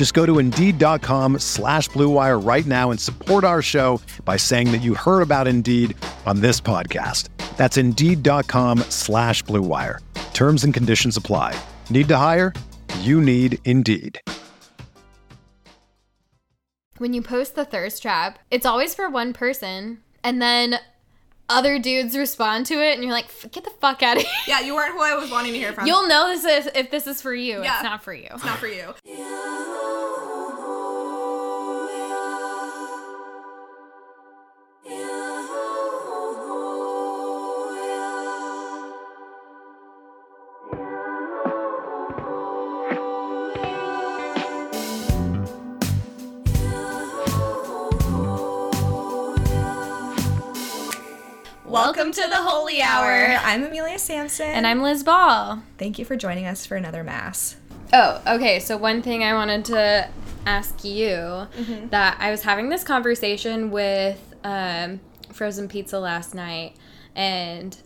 Just go to Indeed.com slash BlueWire right now and support our show by saying that you heard about Indeed on this podcast. That's Indeed.com slash BlueWire. Terms and conditions apply. Need to hire? You need Indeed. When you post the thirst trap, it's always for one person, and then other dudes respond to it, and you're like, "Get the fuck out of here!" Yeah, you weren't who I was wanting to hear from. You'll know this is, if this is for you. Yeah. It's not for you. It's not for you. Welcome to the Holy Hour. I'm Amelia Sampson. And I'm Liz Ball. Thank you for joining us for another Mass. Oh, okay. So one thing I wanted to ask you Mm-hmm. that I was having this conversation with um, Frozen Pizza last night, and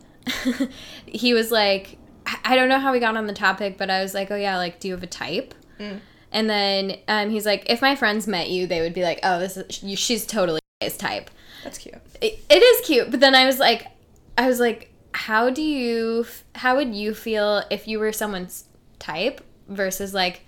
he was like, I- I don't know how we got on the topic, but I was like, oh yeah, like, do you have a type? Mm. And then um, he's like, if my friends met you, they would be like, oh, this is she's totally his type. That's cute. It, it is cute, but then I was like, I was like, how do you, how would you feel if you were someone's type versus like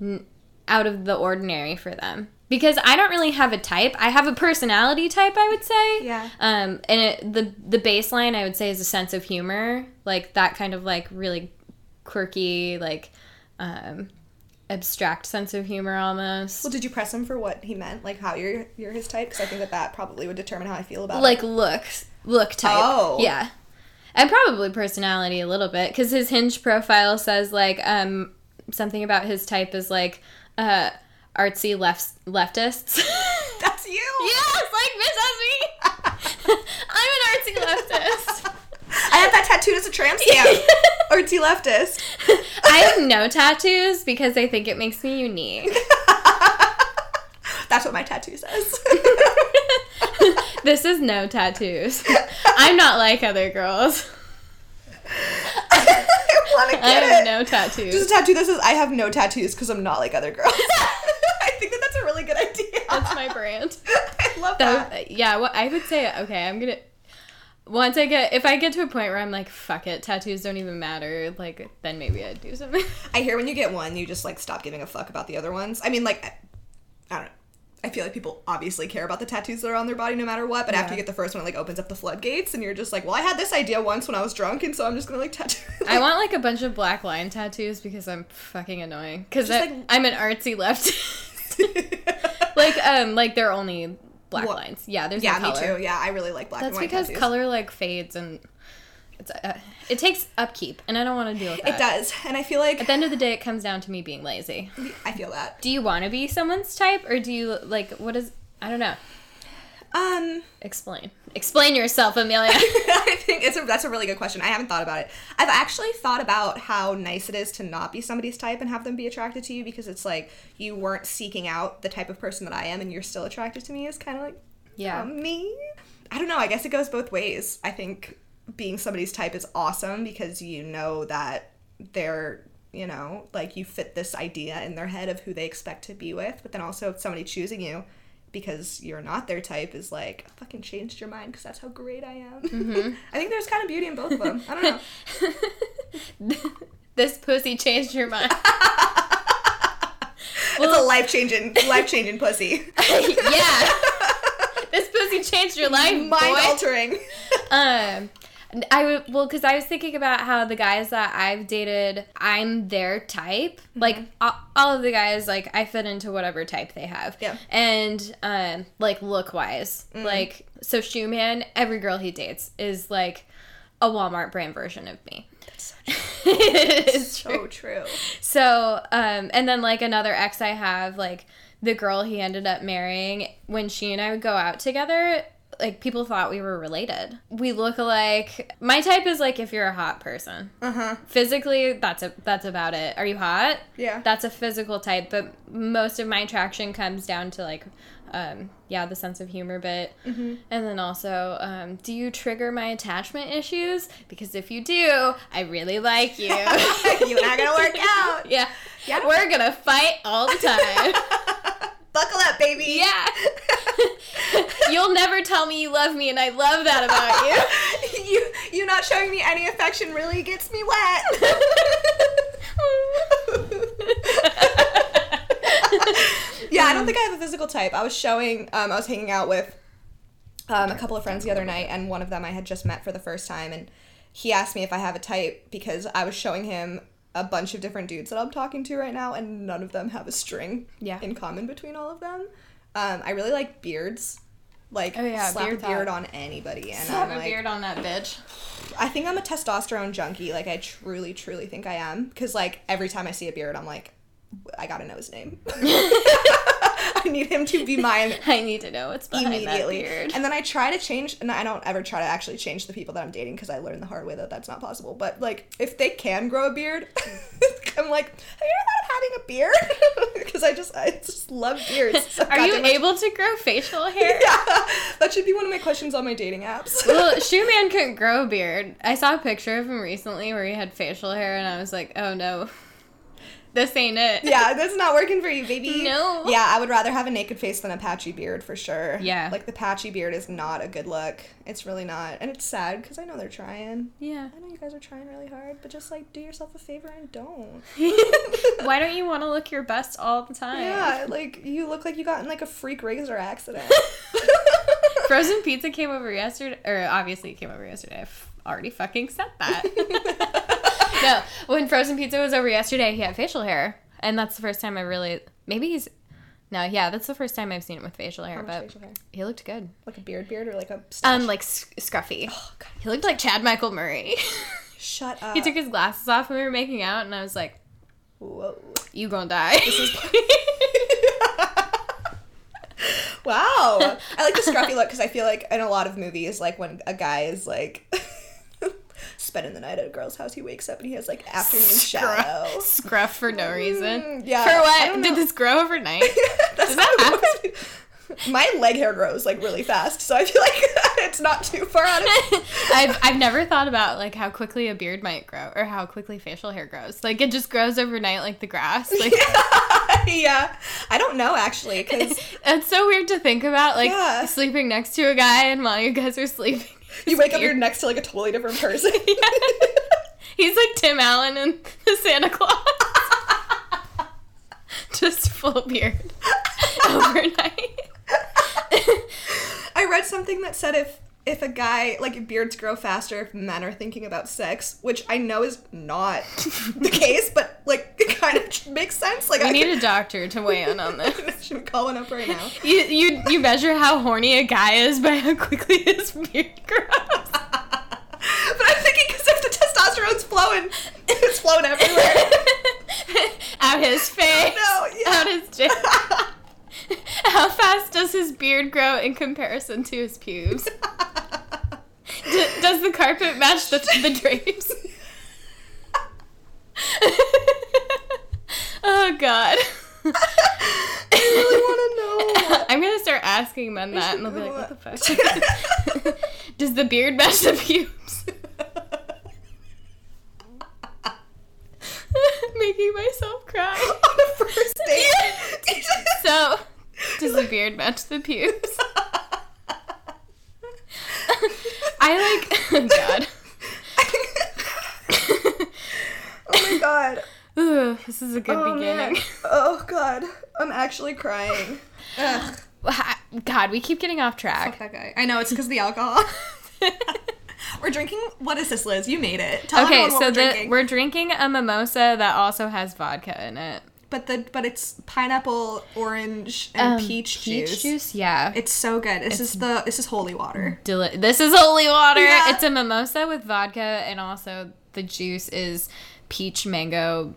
n- out of the ordinary for them? Because I don't really have a type. I have a personality type, I would say. Yeah. Um, and it, the the baseline I would say is a sense of humor, like that kind of like really quirky, like um, abstract sense of humor almost. Well, did you press him for what he meant, like how you're you're his type? Because I think that that probably would determine how I feel about like it. look look type. Oh. yeah, and probably personality a little bit because his Hinge profile says like um something about his type is like uh artsy left leftists. That's you. yes, like bitch, that's me. I'm an artsy leftist. I have that tattooed as a tramp stamp. Artsy leftist. I have no tattoos because I think it makes me unique. That's what my tattoo says. this is no tattoos. I'm not like other girls. I want to I have it. no tattoos. Just a tattoo that says I have no tattoos because I'm not like other girls. I think that that's a really good idea. That's my brand. I love that. That, yeah, well, I would say okay. I'm gonna once I get if I get to a point where I'm like fuck it, tattoos don't even matter. Like then maybe I'd do something. I hear when you get one, you just like stop giving a fuck about the other ones. I mean, like, I, I don't know. I feel like people obviously care about the tattoos that are on their body no matter what, but after you get the first one, it like opens up the floodgates, and you're just like, well, I had this idea once when I was drunk, and so I'm just gonna like tattoo. I want like a bunch of black line tattoos because I'm fucking annoying. Because like- I'm an artsy leftist. like um like they're only black What? lines. Yeah, there's yeah, no me too. Yeah, I really like black lines. That's because tattoos. color like fades and it's uh, it takes upkeep and I don't want to deal with that. It does, and I feel like At the end of the day, it comes down to me being lazy. I feel that. Do you want to be someone's type, or do you like what is? I don't know. Um, Explain. Explain yourself, Amelia. I think it's a that's a really good question. I haven't thought about it. I've actually thought about how nice it is to not be somebody's type and have them be attracted to you because it's like you weren't seeking out the type of person that I am and you're still attracted to me is kind of like Yeah. um, me. I don't know. I guess it goes both ways. I think being somebody's type is awesome because you know that they're you know like you fit this idea in their head of who they expect to be with, but then also if somebody choosing you because you're not their type is like I fucking changed your mind because that's how great I am. I think there's kind of beauty in both of them. I don't know. this pussy changed your mind. it's a life changing, life changing pussy. yeah. This pussy changed your life, Mind altering. Um, I would well because I was thinking about how the guys that I've dated, I'm their type. Mm-hmm. Like all, all of the guys, like I fit into whatever type they have. Yeah. And um, like look wise, Mm. like so Shoe Man, every girl he dates is like a Walmart brand version of me. it is So true. so, um, and then like another ex I have, like the girl he ended up marrying, when she and I would go out together, like people thought we were related. We look alike. My type is like if you're a hot person. Uh huh. Physically, that's a that's about it. Are you hot? Yeah. That's a physical type, but most of my attraction comes down to like um yeah, the sense of humor bit. Mm-hmm. And then also, um, do you trigger my attachment issues? Because if you do, I really like you. you and I are gonna work out. Yeah. Yeah. We're gonna fight all the time. Buckle up, baby. yeah. You'll never tell me you love me, and I love that about you. you you not showing me any affection really gets me wet. yeah, I don't think I have a physical type. I was showing, um, I was hanging out with um, a couple of friends the other night, and one of them I had just met for the first time, and he asked me if I have a type because I was showing him a bunch of different dudes that I'm talking to right now, and none of them have a string Yeah. in common between all of them. Um, I really like beards. Like Oh, yeah, slap beard's a beard on anybody, and Slap I'm a like, beard on that bitch. I think I'm a testosterone junkie. Like I truly, truly think I am. Because like every time I see a beard, I'm like, I gotta know his name. I need him to be mine I need to know what's behind immediately. that beard. And then I try to change, and I don't ever try to actually change the people that I'm dating because I learned the hard way that that's not possible. But like, if they can grow a beard, I'm like, have you ever thought of having a beard? Because I just, I just love beards. so Are you able to grow facial hair? Yeah, that should be one of my questions on my dating apps. well, Shoe Man couldn't grow a beard. I saw a picture of him recently where he had facial hair, and I was like, oh no, this ain't it. yeah, that's not working for you, baby. No. Yeah, I would rather have a naked face than a patchy beard for sure. Yeah. Like the patchy beard is not a good look. It's really not. And it's sad because I know they're trying. Yeah. I know you guys are trying really hard, but just like do yourself a favor and don't. Why don't you want to look your best all the time? Yeah, like you look like you got in like a freak razor accident. Frozen pizza came over yesterday, or obviously it came over yesterday. I've already fucking said that. no, when Frozen pizza was over yesterday, he had facial hair, and that's the first time I really. Maybe he's. No, yeah, that's the first time I've seen him with facial hair, but facial hair? he looked good. Like a beard beard or like a stash? Um, like sc- scruffy. oh, God. He looked like Chad Michael Murray. Shut up. he took his glasses off when we were making out, and I was like, Whoa. "You gonna die?" Wow. I like the scruffy look because I feel like in a lot of movies, like when a guy is like spending the night at a girl's house, he wakes up and he has like afternoon shadow. Scruff for no reason. Mm, yeah, For what? Did this grow overnight? That's Does that not happen? My leg hair grows like really fast, so I feel like it's not too far out of. I've I've never thought about like how quickly a beard might grow or how quickly facial hair grows. Like it just grows overnight like the grass. Like yeah, I don't know actually because it's so weird to think about. Like Yeah. sleeping next to a guy and while you guys are sleeping. You wake up, you're next to like a totally different person. He's like Tim Allen and the Santa Claus. just full beard overnight. I read something that said if if a guy like beards grow faster if men are thinking about sex, which I know is not the case, but like it kind of makes sense. Like We I need a doctor to weigh in on this. should call one up right now? You, you you measure how horny a guy is by how quickly his beard grows. But I'm thinking because if the testosterone's flowing, it's flowing everywhere. out his face, No, yeah. out his chin. How fast does his beard grow in comparison to his pubes? D- does the carpet match the, the drapes? oh God. I really want to know. I'm gonna start asking men that, and they'll be like, "What the fuck?" Does the beard match the pubes? Making myself cry. On a first date. So, does the beard match the pubes? I like. Oh God. oh my god. Ooh, this is a good Oh, beginning. man. oh god. I'm actually crying. Ugh. God, we keep getting off track. Fuck that guy. I know it's because of the alcohol. We're drinking. What is this, Liz? You made it. Tell Okay, so we're the, drinking. we're drinking a mimosa that also has vodka in it. But the but it's pineapple, orange, and Um, peach, Peach juice. juice, yeah. It's so good. This is the this is holy water. Deli- this is holy water. Yeah. It's a mimosa with vodka, and also the juice is peach mango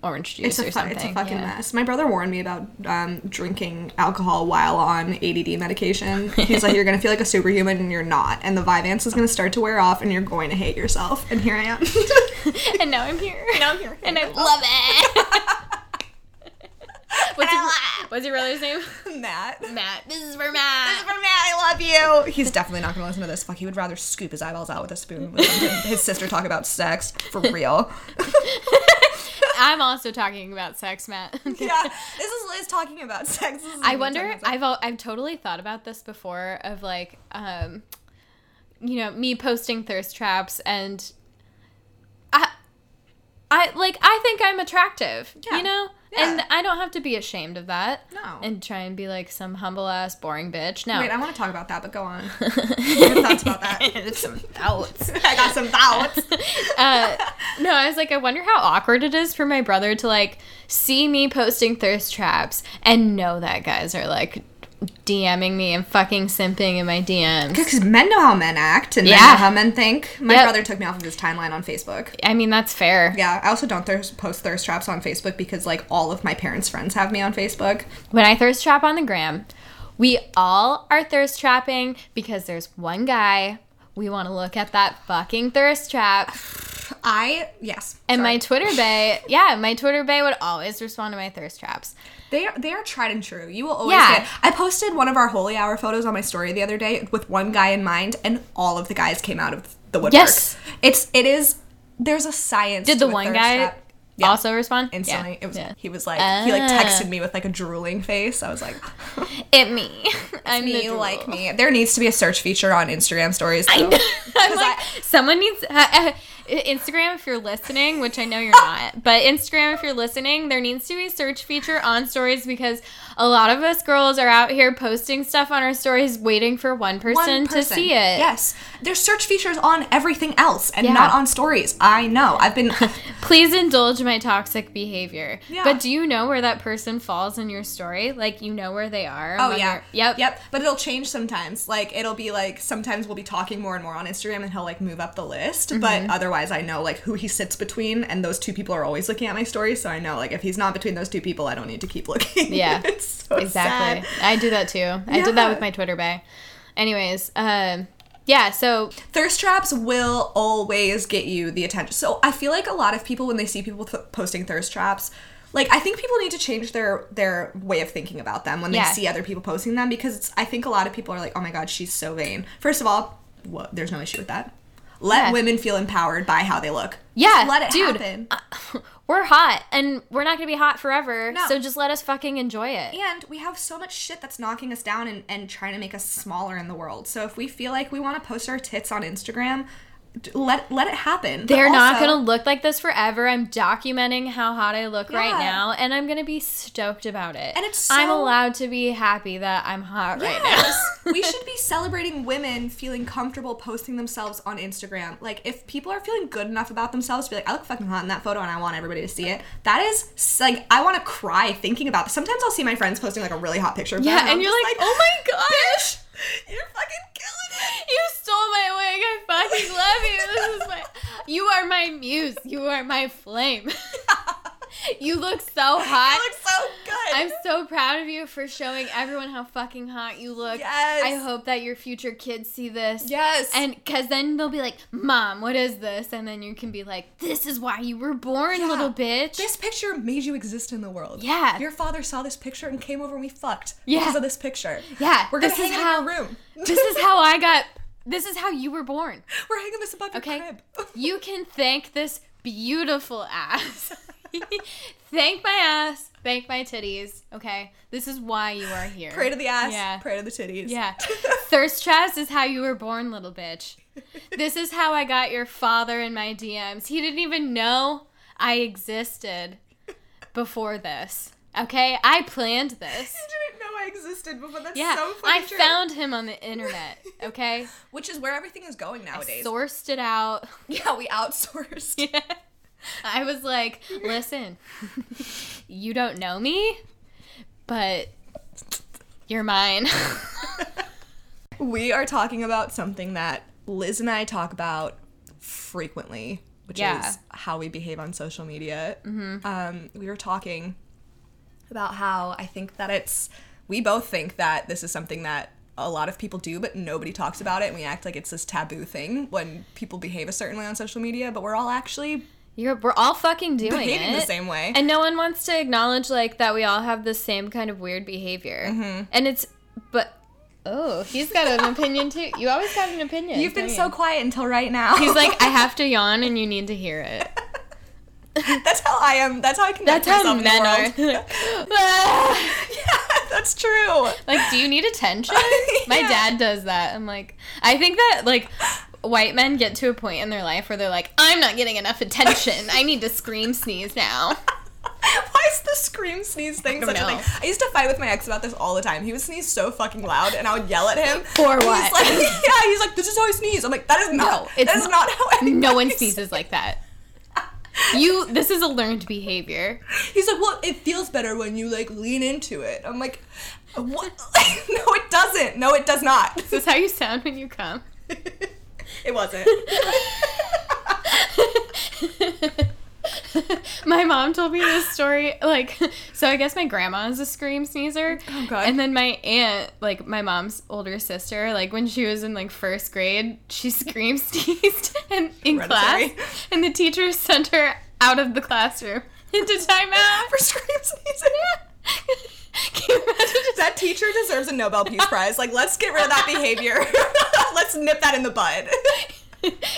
orange juice It's a or fu- something. it's a fucking yeah. mess. My brother warned me about um, drinking alcohol while on ADD medication. He's like, you're gonna feel like a superhuman, and you're not. And the Vyvanse is gonna start to wear off, and you're going to hate yourself. And here I am. and now I'm here. now I'm here. and I love it. What's, your, what's your brother's name? Matt. Matt. This is for Matt. This is for Matt, I love you. He's definitely not gonna listen to this. Fuck, he would rather scoop his eyeballs out with a spoon than his sister talk about sex for real. I'm also talking about sex, Matt. yeah, this is Liz talking about sex. I wonder. talking about sex. I've I've totally thought about this before. Of like, um, you know, me posting thirst traps, and I, I like. I think I'm attractive. Yeah. You know, Yeah. and I don't have to be ashamed of that. No. And try and be like some humble ass boring bitch. No. Wait, I want to talk about that, but go on. Thoughts about that? It's some doubts. I got some thoughts. uh, no, I was like, I wonder how awkward it is for my brother to like see me posting thirst traps and know that guys are like DMing me and fucking simping in my DMs. Because men know how men act and men Yeah. know how men think. My Yep. brother took me off of his timeline on Facebook. I mean, that's fair. Yeah, I also don't thirst, post thirst traps on Facebook because like all of my parents' friends have me on Facebook. When I thirst trap on the gram, we all are thirst trapping because there's one guy. We want to look at that fucking thirst trap. I yes, And sorry. my Twitter bae, yeah, my Twitter bae would always respond to my thirst traps. They are they are tried and true. You will always Yeah. get. I posted one of our holy hour photos on my story the other day with one guy in mind, and all of the guys came out of the woodwork. Yes. it's it is. There's a science. Did the one guy trap. Yeah. also respond? instantly? Yeah. It was. Yeah. He was like he like texted me with like a drooling face. I was like, It me. I'm me drool. like me. There needs to be a search feature on Instagram stories. I know. I'm like, I- someone needs uh, uh, Instagram if you're listening, which I know you're not, but Instagram if you're listening, there needs to be a search feature on stories because a lot of us girls are out here posting stuff on our stories, waiting for one person, One to see it. Yes, there's search features on everything else and Yeah. not on stories. I know. I've been. Please indulge my toxic behavior. Yeah. But do you know where that person falls in your story? Like you know where they are. Oh yeah. Yep. Yep. But it'll change sometimes. Like it'll be like sometimes we'll be talking more and more on Instagram and he'll like move up the list. Mm-hmm. But otherwise I know like who he sits between and those two people are always looking at my stories. So I know like if he's not between those two people, I don't need to keep looking. Yeah. so Exactly. sad. I do that too. I did that with my Twitter bae. Anyways, um yeah, so Thirst traps will always get you the attention. So I feel like a lot of people when they see people th- posting thirst traps, like I think people need to change their their way of thinking about them when they Yeah. see other people posting them because it's, I think a lot of people are like, "Oh my god, she's so vain." First of all, what, there's no issue with that. Let Yeah. women feel empowered by how they look. Yeah, Just let it dude. happen. we're hot and we're not gonna be hot forever. No. So just let us fucking enjoy it. And we have so much shit that's knocking us down and, and trying to make us smaller in the world. So if we feel like we want to post our tits on Instagram, let let it happen. They're not gonna look like this forever. I'm documenting how hot I look right now, and I'm gonna be stoked about it. And it's I'm allowed to be happy that I'm hot right now. Yes. we should be celebrating women feeling comfortable posting themselves on Instagram. Like, if people are feeling good enough about themselves to be like, I look fucking hot in that photo and I want everybody to see it, that is, like, I want to cry thinking about Sometimes I'll see my friends posting, like, a really hot picture of them, Yeah, I'm and you're just like, oh my gosh. "Bitch, you're fucking killing me. You stole my wig. I fucking love you. This is my. You are my muse. You are my flame. you look so hot. You look so good. I'm so proud of you for showing everyone how fucking hot you look. Yes. I hope that your future kids see this. Yes. And because then they'll be like, Mom, what is this? And then you can be like, This is why you were born, Yeah. little bitch. This picture made you exist in the world. Yeah. Your father saw this picture and came over and we fucked Yeah. because of this picture. Yeah, We're gonna this is hang it how- in your room. this is how I got. This is how you were born. We're hanging this above Okay. your crib. You can thank this beautiful ass. thank my ass. Thank my titties. Okay. This is why you are here. Pray to the ass. Yeah. Pray to the titties. Yeah. Thirst traps is how you were born, little bitch. This is how I got your father in my DMs. He didn't even know I existed before this. Okay? I planned this. You didn't know I existed before. That's Yeah, so funny. I true. found him on the internet. Okay, which is where everything is going nowadays. sourced it out. yeah, we outsourced. I was like, listen, you don't know me, but you're mine. We are talking about something that Liz and I talk about frequently, which Yeah. is how we behave on social media. Mm-hmm. Um, we were talking about how I think that it's, we both think that this is something that a lot of people do, but nobody talks about it, and we act like it's this taboo thing when people behave a certain way on social media, but we're all actually You're, we're all fucking doing behaving it. the same way. And no one wants to acknowledge like that we all have the same kind of weird behavior. Mm-hmm. And it's but oh, he's got an opinion too. You always got an opinion. You've been don't so quiet until right now. He's like, I have to yawn and you need to hear it. that's how I am. That's how I connect That's how men are. in. Ah. yeah, that's true. like, do you need attention? My dad does that. I'm like, I think that like white men get to a point in their life where they're like, I'm not getting enough attention. I need to scream sneeze now. Why is the scream sneeze thing such a thing? I used to fight with my ex about this all the time. He would sneeze so fucking loud, and I would yell at him. For what? He's like, yeah, he's like, this is how I sneeze. I'm like, that is not. No, it's that is not- not, how No one sneezes. sneezes like that. You this is a learned behavior. He's like, well, it feels better when you like lean into it. I'm like, what? no, it doesn't. No, it does not. This is how you sound when you come. It wasn't. my mom told me this story like so i guess my grandma is a scream sneezer Oh, God. and then my aunt like my mom's older sister like when she was in like first grade she scream sneezed and in class and the teacher sent her out of the classroom into timeout For scream sneezing. Can you imagine just- That teacher deserves a Nobel Peace Prize. Like, let's get rid of that behavior. let's nip that in the bud.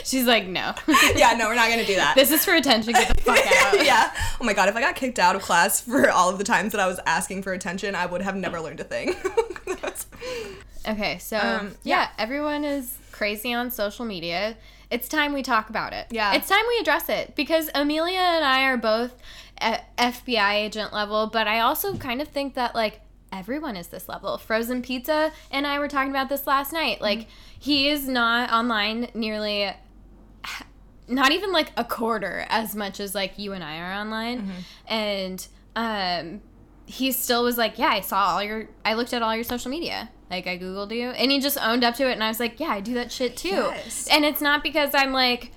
she's like no yeah, no, we're not gonna do that. this is for attention get the fuck out yeah. Oh my god, if I got kicked out of class for all of the times that I was asking for attention, I would have never learned a thing. Okay, so Um, yeah. everyone is crazy on social media. It's time we talk about it. Yeah. It's time we address it because Amelia and I are both FBI agent level, but I also kind of think that like everyone is this level. Frozen Pizza and I were talking about this last night. Like he is not online nearly not even like a quarter as much as like you and I are online. And um he still was like, "Yeah, I saw all your I looked at all your social media. Like I googled you." And he just owned up to it and I was like, "Yeah, I do that shit too." Yes. And it's not because I'm like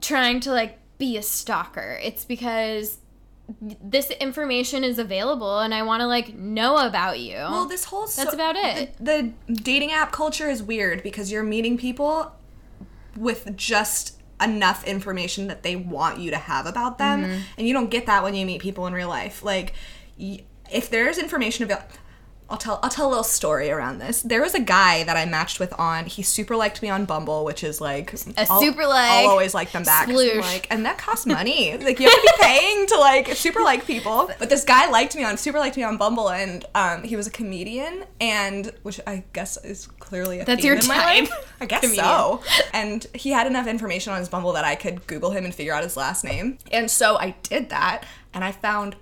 trying to like be a stalker. It's because this information is available and I want to like know about you. well, this whole so- That's about it. The, the dating app culture is weird because you're meeting people with just enough information that they want you to have about them, Mm-hmm. and you don't get that when you meet people in real life. Like, y- if there's information available. I'll tell I'll tell a little story around this. There was a guy that I matched with on. He super liked me on Bumble, which is like A I'll- super like, I'll always like them back. Sploosh. Like, and that costs money. like you have to be paying to like super like people. But this guy liked me on super liked me on Bumble, and um, he was a comedian, and which I guess is clearly a That's your in my type, life. I guess comedian. so. And he had enough information on his Bumble that I could Google him and figure out his last name. And so I did that, and I found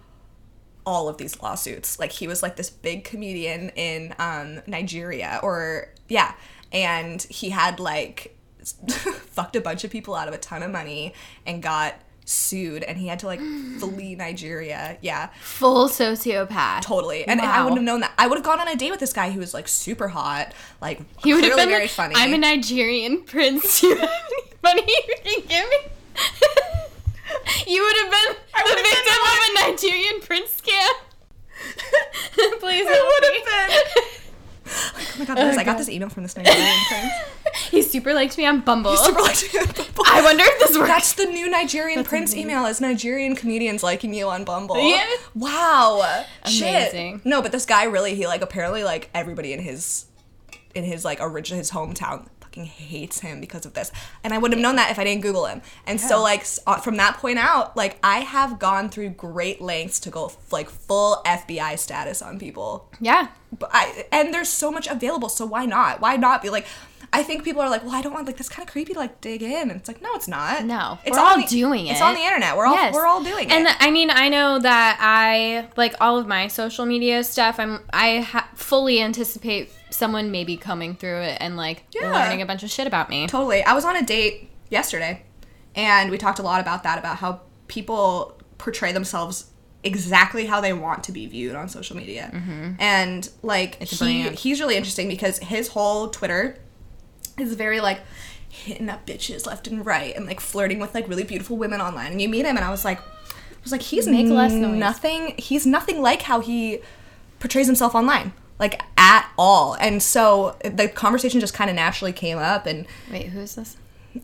all of these lawsuits. Like he was like this big comedian in um, Nigeria, or yeah, and he had like fucked a bunch of people out of a ton of money and got sued, and he had to like flee Nigeria. Yeah, full sociopath. totally. And I wouldn't have known that. I would have gone on a date with this guy who was like super hot, like He would have been very like, funny. I'm a Nigerian prince. Do You have any money you can give me? you would have been the would've been victim of a Nigerian prince scam. Please I help would me. have been. Oh my god, I got this email from this Nigerian prince. He super liked me on Bumble. Super liked me on Bumble. I wonder if this works. That's the new Nigerian prince email is Nigerian comedians liking you on Bumble. Yeah. Wow. Amazing. Shit. No, but this guy really he like apparently like everybody in his in his like original his hometown fucking hates him because of this. And I wouldn't have known that if I didn't Google him. And so like uh, from that point out, like I have gone through great lengths to go like full FBI status on people yeah. But I, and there's so much available so why not why not be like I think people are like, well, I don't want like that's kind of creepy to like dig in, and it's like, no, it's not. No, it's we're all the- doing it. It's on the internet. We're all Yes. we're all doing and it. And I mean, I know that I like all of my social media stuff. I'm I ha- fully anticipate someone maybe coming through it and like Yeah. learning a bunch of shit about me. Totally. I was on a date yesterday, and we talked a lot about that, about how people portray themselves exactly how they want to be viewed on social media. Mm-hmm. And like a he brand. he's really interesting because his whole Twitter is very like hitting up bitches left and right and like flirting with like really beautiful women online. And you meet him and I was like I was like he's Make less noise. nothing he's nothing like how he portrays himself online. Like at all. And so the conversation just kind of naturally came up and Wait, who is this?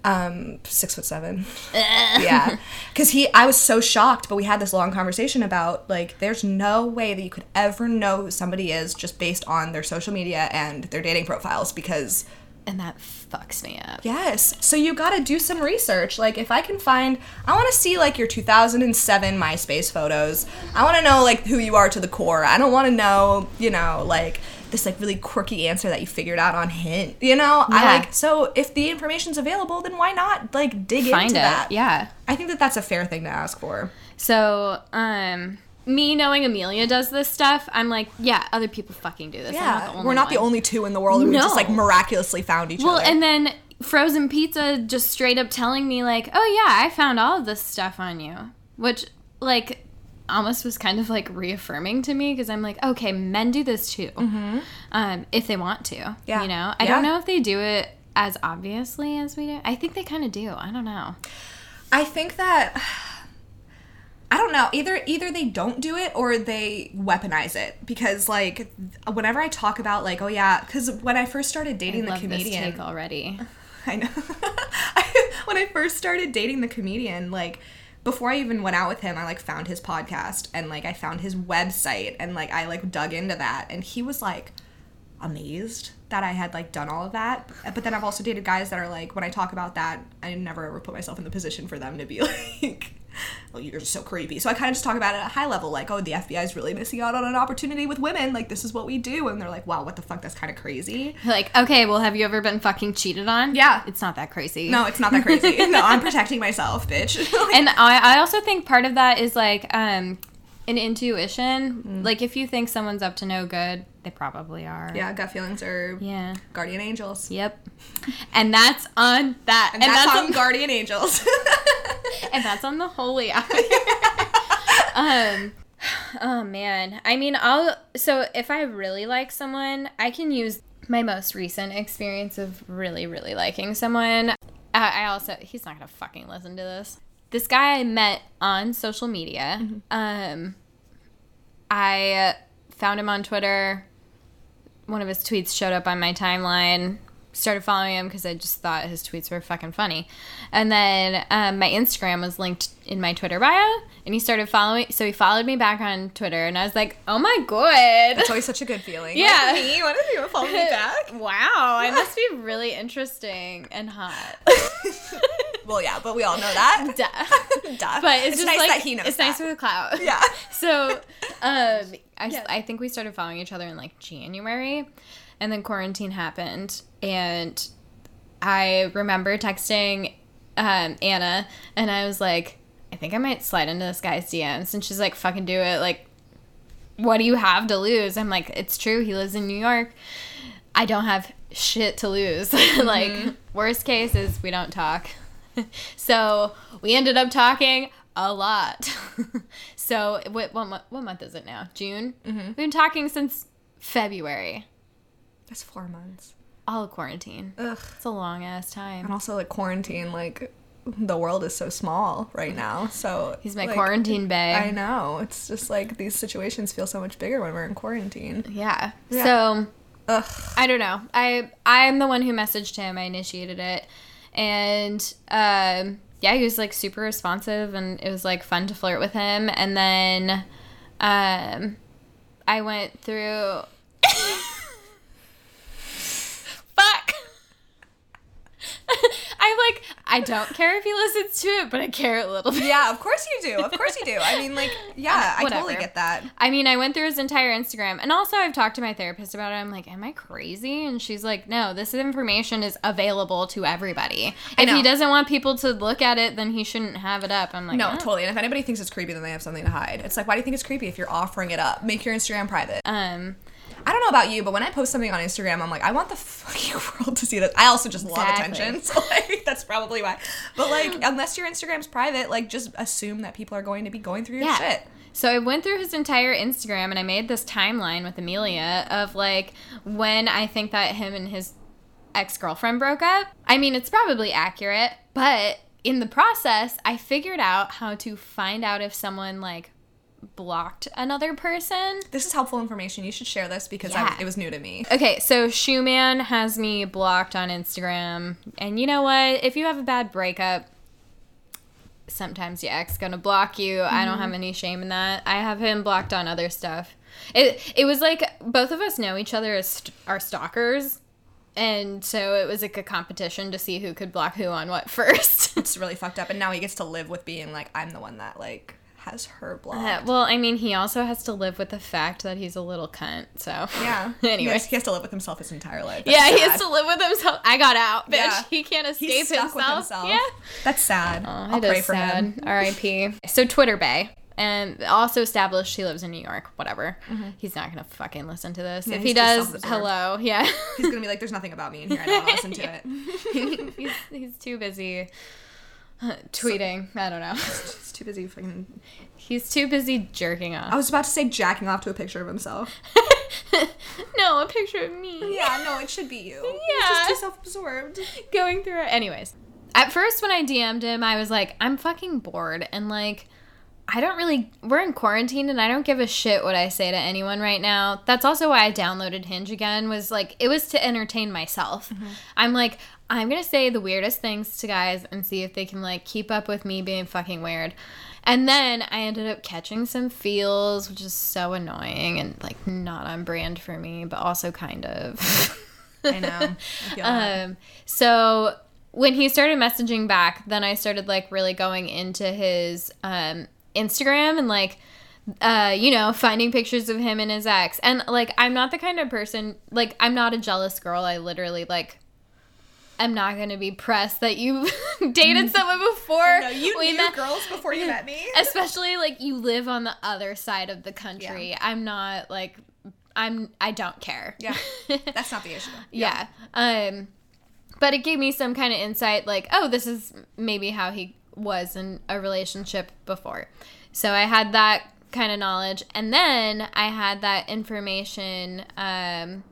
Um six foot seven. Yeah. Because he i was so shocked but we had this long conversation about like there's no way that you could ever know who somebody is just based on their social media and their dating profiles because And that fucks me up. yes. So you got to do some research. Like if i can find i want to see like your 2007 myspace photos. I want to know like who you are to the core. I don't want to know you know like this like really quirky answer that you figured out on Hinge you know i like so if the information's available then why not like dig Find into it. that Yeah. I think that that's a fair thing to ask for. So, um, me knowing Amelia does this stuff, I'm like, yeah, other people fucking do this. I'm not the only we're not the only two in the world, and we just like miraculously found each Well, other. Well, and then frozen pizza just straight up telling me like, "Oh yeah, I found all of this stuff on you," which like almost was kind of like reaffirming to me because I'm like, okay, men do this too, um, if they want to. Mm-hmm. Yeah. You know, I Yeah. don't know if they do it as obviously as we do. I think they kind of do. I don't know. I think that I don't know either. Either they don't do it or they weaponize it because like whenever I talk about like oh yeah, because when I first started I dating the love this comedian, take already. I know. I, when I first started dating the comedian, like before I even went out with him, I like found his podcast and like I found his website and like I like dug into that and he was like amazed that I had like done all of that. But then I've also dated guys that are like when I talk about that, I never ever put myself in the position for them to be like well, you're just so creepy. So I kind of just talk about it at a high level, like, oh, the FBI is really missing out on an opportunity with women. Like, this is what we do. And they're like, wow, what the fuck? That's kind of crazy. Like, okay, well, have you ever been fucking cheated on? Yeah. It's not that crazy. No, it's not that crazy. no, I'm protecting myself, bitch. Like, and I, I also think part of that is like um an intuition. Mm. like if you think someone's up to no good they probably are. Yeah, gut feelings are yeah. guardian angels. yep. And that's on that And, that's, on on guardian angels. and that's on the holy hour um oh man. I mean i'll so if i really like someone i can use my most recent experience of really really liking someone. I, I also he's not gonna fucking listen to this this guy i met on social media um i found him on twitter. One of his tweets showed up on my timeline started following him because i just thought his tweets were fucking funny and then um, my instagram was linked in my twitter bio and he started following so he followed me back on twitter and i was like oh my god It's always such a good feeling. Yeah. Like, me? What if you follow me back? wow i must be really interesting and hot Well, yeah, but we all know that. Duh. Duh. but it's, just nice like that he knows it's that. nice for the clout Yeah. so um I, I think we started following each other in like january and then quarantine happened. And i remember texting um, anna and i was like i think i might slide into this guy's dms and she's like fucking do it. Like what do you have to lose? I'm like it's true. He lives in new york. I don't have shit to lose. Like worst case is we don't talk. So we ended up talking a lot. so what what, what month is it now? June. We've been talking since February. That's four months. All quarantine. Ugh. It's a long ass time. And also, like, quarantine, like, the world is so small right now. So He's my like, quarantine bae. I know. It's just like these situations feel so much bigger when we're in quarantine. Yeah. Yeah. So Ugh. I don't know. I I'm the one who messaged him. I initiated it, and um, yeah, he was like super responsive, and it was like fun to flirt with him. And then, um, I went through. Fuck. I like I don't care if he listens to it, but I care a little bit. Yeah, of course you do. Of course you do. I mean, like, yeah, I totally get that. I mean, I went through his entire Instagram, and also I've talked to my therapist about it. I'm like, "Am I crazy?" And she's like, "No, this information is available to everybody. If he doesn't want people to look at it, then he shouldn't have it up." I'm like, No, "Oh." totally. And if anybody thinks it's creepy, then they have something to hide. It's like, why do you think it's creepy if you're offering it up? Make your Instagram private. Um, I don't know about you, but when I post something on Instagram, I'm like, I want the fucking world to see this. I also just love attention, so like that's probably why. But like, unless your Instagram's private, like just assume that people are going to be going through your yeah. shit. So I went through his entire Instagram, and I made this timeline with Amelia of like when I think that him and his ex girlfriend broke up. I mean, it's probably accurate, but in the process, I figured out how to find out if someone like blocked another person. This is helpful information. You should share this because Yeah. I, it was new to me. Okay, so Shoeman has me blocked on Instagram. And you know what? If you have a bad breakup, sometimes your ex gonna block you. I don't have mm-hmm. any shame in that. I have him blocked on other stuff. It it was like both of us know each other as st- our stalkers. And so it was like a competition to see who could block who on what first. It's really fucked up, and now he gets to live with being like, I'm the one that like has her blocked. Uh, well, I mean, he also has to live with the fact that he's a little cunt. So yeah. Anyway. he has, he has to live with himself his entire life. That's Yeah, he has to live with himself. I got out, bitch. Yeah. He can't escape himself. himself. Yeah. That's sad. I'll pray for sad. him. R.I.P. So Twitter Bae. And also established he lives in New York. Whatever. He's not gonna fucking listen to this. Yeah, if he does, hello. Yeah. He's gonna be like, "There's nothing about me in here. I don't want to listen to it." he's, he's too busy tweeting. I don't know. He's too busy fucking. He's too busy jerking off. I was about to say jacking off to a picture of himself. no, a picture of me. Yeah, no, it should be you. He's Yeah. just too self-absorbed. going through it. Anyways, at first when I DM'd him, I was like, I'm fucking bored and like I don't really we're in quarantine and I don't give a shit what I say to anyone right now. That's also why I downloaded Hinge again was like it was to entertain myself. Mm-hmm. I'm like I'm going to say the weirdest things to guys and see if they can like keep up with me being fucking weird. And then I ended up catching some feels, which is so annoying and like not on brand for me, but also kind of. I know. I. Um, so when he started messaging back, then I started like really going into his um, Instagram and like, uh, you know, finding pictures of him and his ex. And like, I'm not the kind of person, like, I'm not a jealous girl. I literally like, I'm not gonna be pressed that you dated someone before. no, you we knew met- girls before you met me. especially like you live on the other side of the country. I'm not like, I'm, I don't care. Yeah, that's not the issue. Yeah. Um but it gave me some kind of insight like, oh, this is maybe how he was in a relationship before. So I had that kind of knowledge and then I had that information um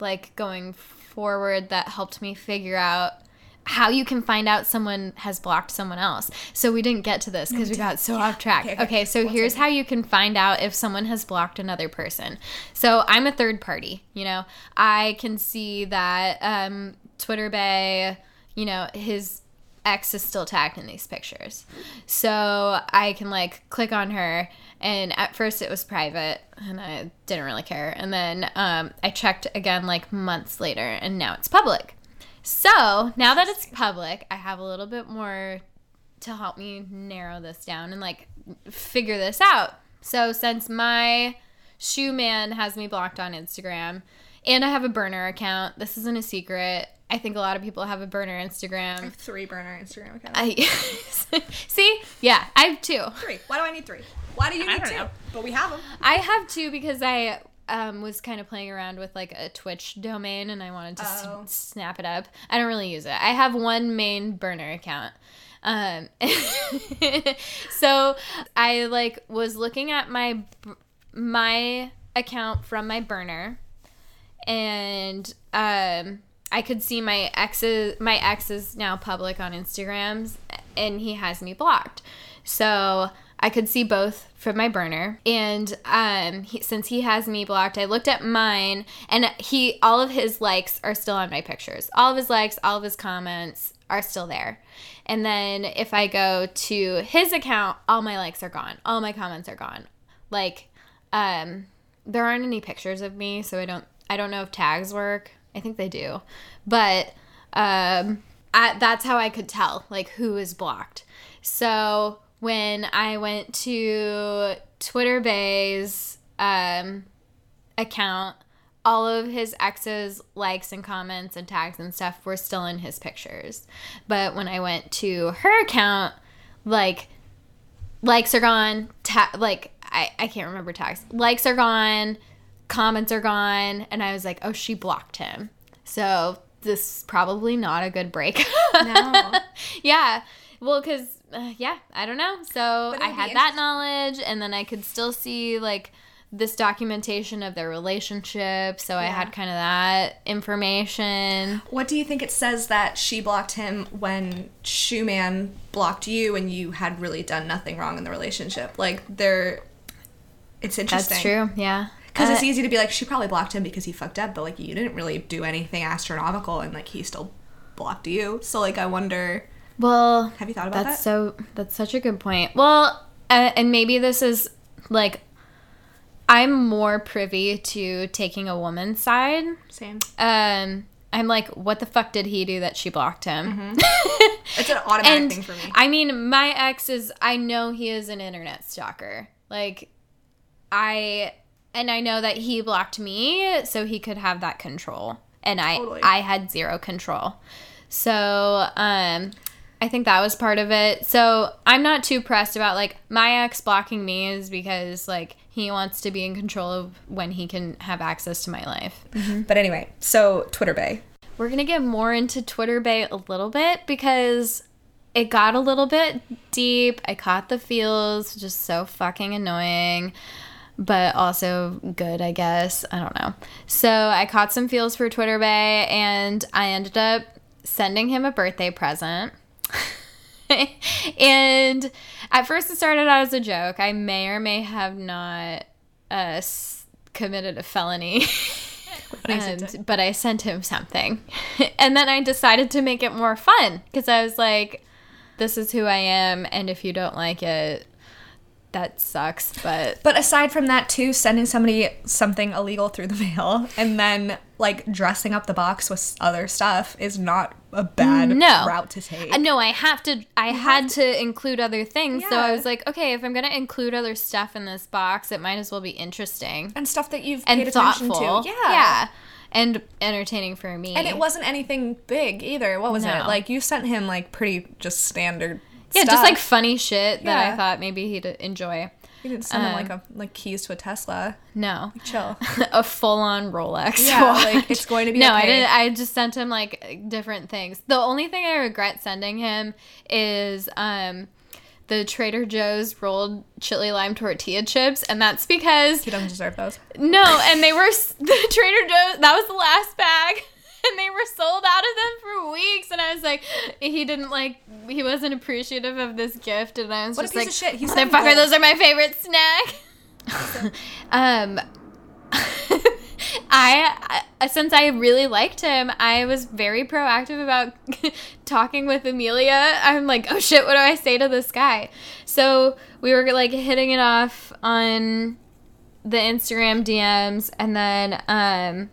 like going forward that helped me figure out how you can find out someone has blocked someone else. So we didn't get to this because we got so off track. Okay, Okay, okay. so here's how you can find out if someone has blocked another person. So I'm a third party, you know. I can see that um, Twitter Bae, you know, his ex is still tagged in these pictures. So I can like click on her and at first it was private and I didn't really care. And then um, I checked again like months later and now it's public. So now that it's public, I have a little bit more to help me narrow this down and like figure this out. So since my shoe man has me blocked on Instagram and I have a burner account, this isn't a secret. I think a lot of people have a burner Instagram. I have three burner Instagram accounts. I see, yeah, I have two. three. Why do I need three? Why do you need don't two? know. But we have them. I have two because I um, was kind of playing around with like a Twitch domain and I wanted to s- Oh. snap it up. I don't really use it. I have one main burner account. Um, so I like was looking at my my account from my burner and um I could see my ex's my ex is now public on Instagrams and he has me blocked. So I could see both from my burner and um he, since he has me blocked I looked at mine and he all of his likes are still on my pictures. All of his likes, all of his comments are still there. And then if I go to his account, all my likes are gone. All my comments are gone. Like um there aren't any pictures of me, so I don't I don't know if tags work. I think they do. But um that's how I could tell like who is blocked. So when I went to Twitter Bae's um, account, all of his exes' likes and comments and tags and stuff were still in his pictures. But when I went to her account, like likes are gone, ta- like I, I can't remember tags. Likes are gone, comments are gone, and I was like, oh, she blocked him. So this is probably not a good break. No. yeah. Well, because, uh, yeah, I don't know. So I had that knowledge, and then I could still see, like, this documentation of their relationship. So I had kind of that information. What do you think it says that she blocked him when Shoeman blocked you and you had really done nothing wrong in the relationship? Like, they're. It's interesting. That's true. Yeah. Because it's Uh, easy to be like, she probably blocked him because he fucked up, but like, you didn't really do anything astronomical and like, he still blocked you. So, like, I wonder. Well, Have you thought about that's that? so that's such a good point. Well, uh, and maybe this is like I'm more privy to taking a woman's side. Same. Um, I'm like, what the fuck did he do that she blocked him? It's an automatic and thing for me. I mean, my ex is I know he is an internet stalker. Like I and I know that he blocked me so he could have that control. And I Totally. I had zero control. So, um I think that was part of it. So, I'm not too pressed about like my ex blocking me is because like he wants to be in control of when he can have access to my life. but anyway, so Twitter Bae. We're going to get more into Twitter Bae a little bit because it got a little bit deep. I caught the feels, just so fucking annoying, but also good, I guess. I don't know. So I caught some feels for Twitter Bae and I ended up sending him a birthday present. and at first it started out as a joke. I may or may have not uh, s- committed a felony. And, but I sent him something. and then I decided to make it more fun because I was like, this is who I am. And if you don't like it, that sucks. But But aside from that, too, sending somebody something illegal through the mail and then like dressing up the box with other stuff is not a bad No. route to take. Uh, no, I have to. I had to, include other things. So I was like, okay, if I'm gonna include other stuff in this box, it might as well be interesting and stuff that you've and paid attention thoughtful. to. yeah, and entertaining for me. And it wasn't anything big either. What was No. it? Like you sent him like pretty just standard. Yeah, stuff. just like funny shit that I thought maybe he'd enjoy. you didn't send him um, like a like keys to a Tesla. No, Chill. a full on Rolex. Yeah, watch. like, it's going to be No, I didn't. I just sent him like different things. The only thing I regret sending him is um the Trader Joe's rolled chili lime tortilla chips, and that's because He doesn't deserve those. no, and they were the Trader Joe's. That was the last bag. And they were sold out of them for weeks, and I was like, he didn't like, he wasn't appreciative of this gift, and I was What a just piece like, of shit. He's gold." those are my favorite snack. um, I, I since I really liked him, I was very proactive about talking with Amelia. I'm like, oh shit, what do I say to this guy? So we were like hitting it off on the Instagram DMs, and then um,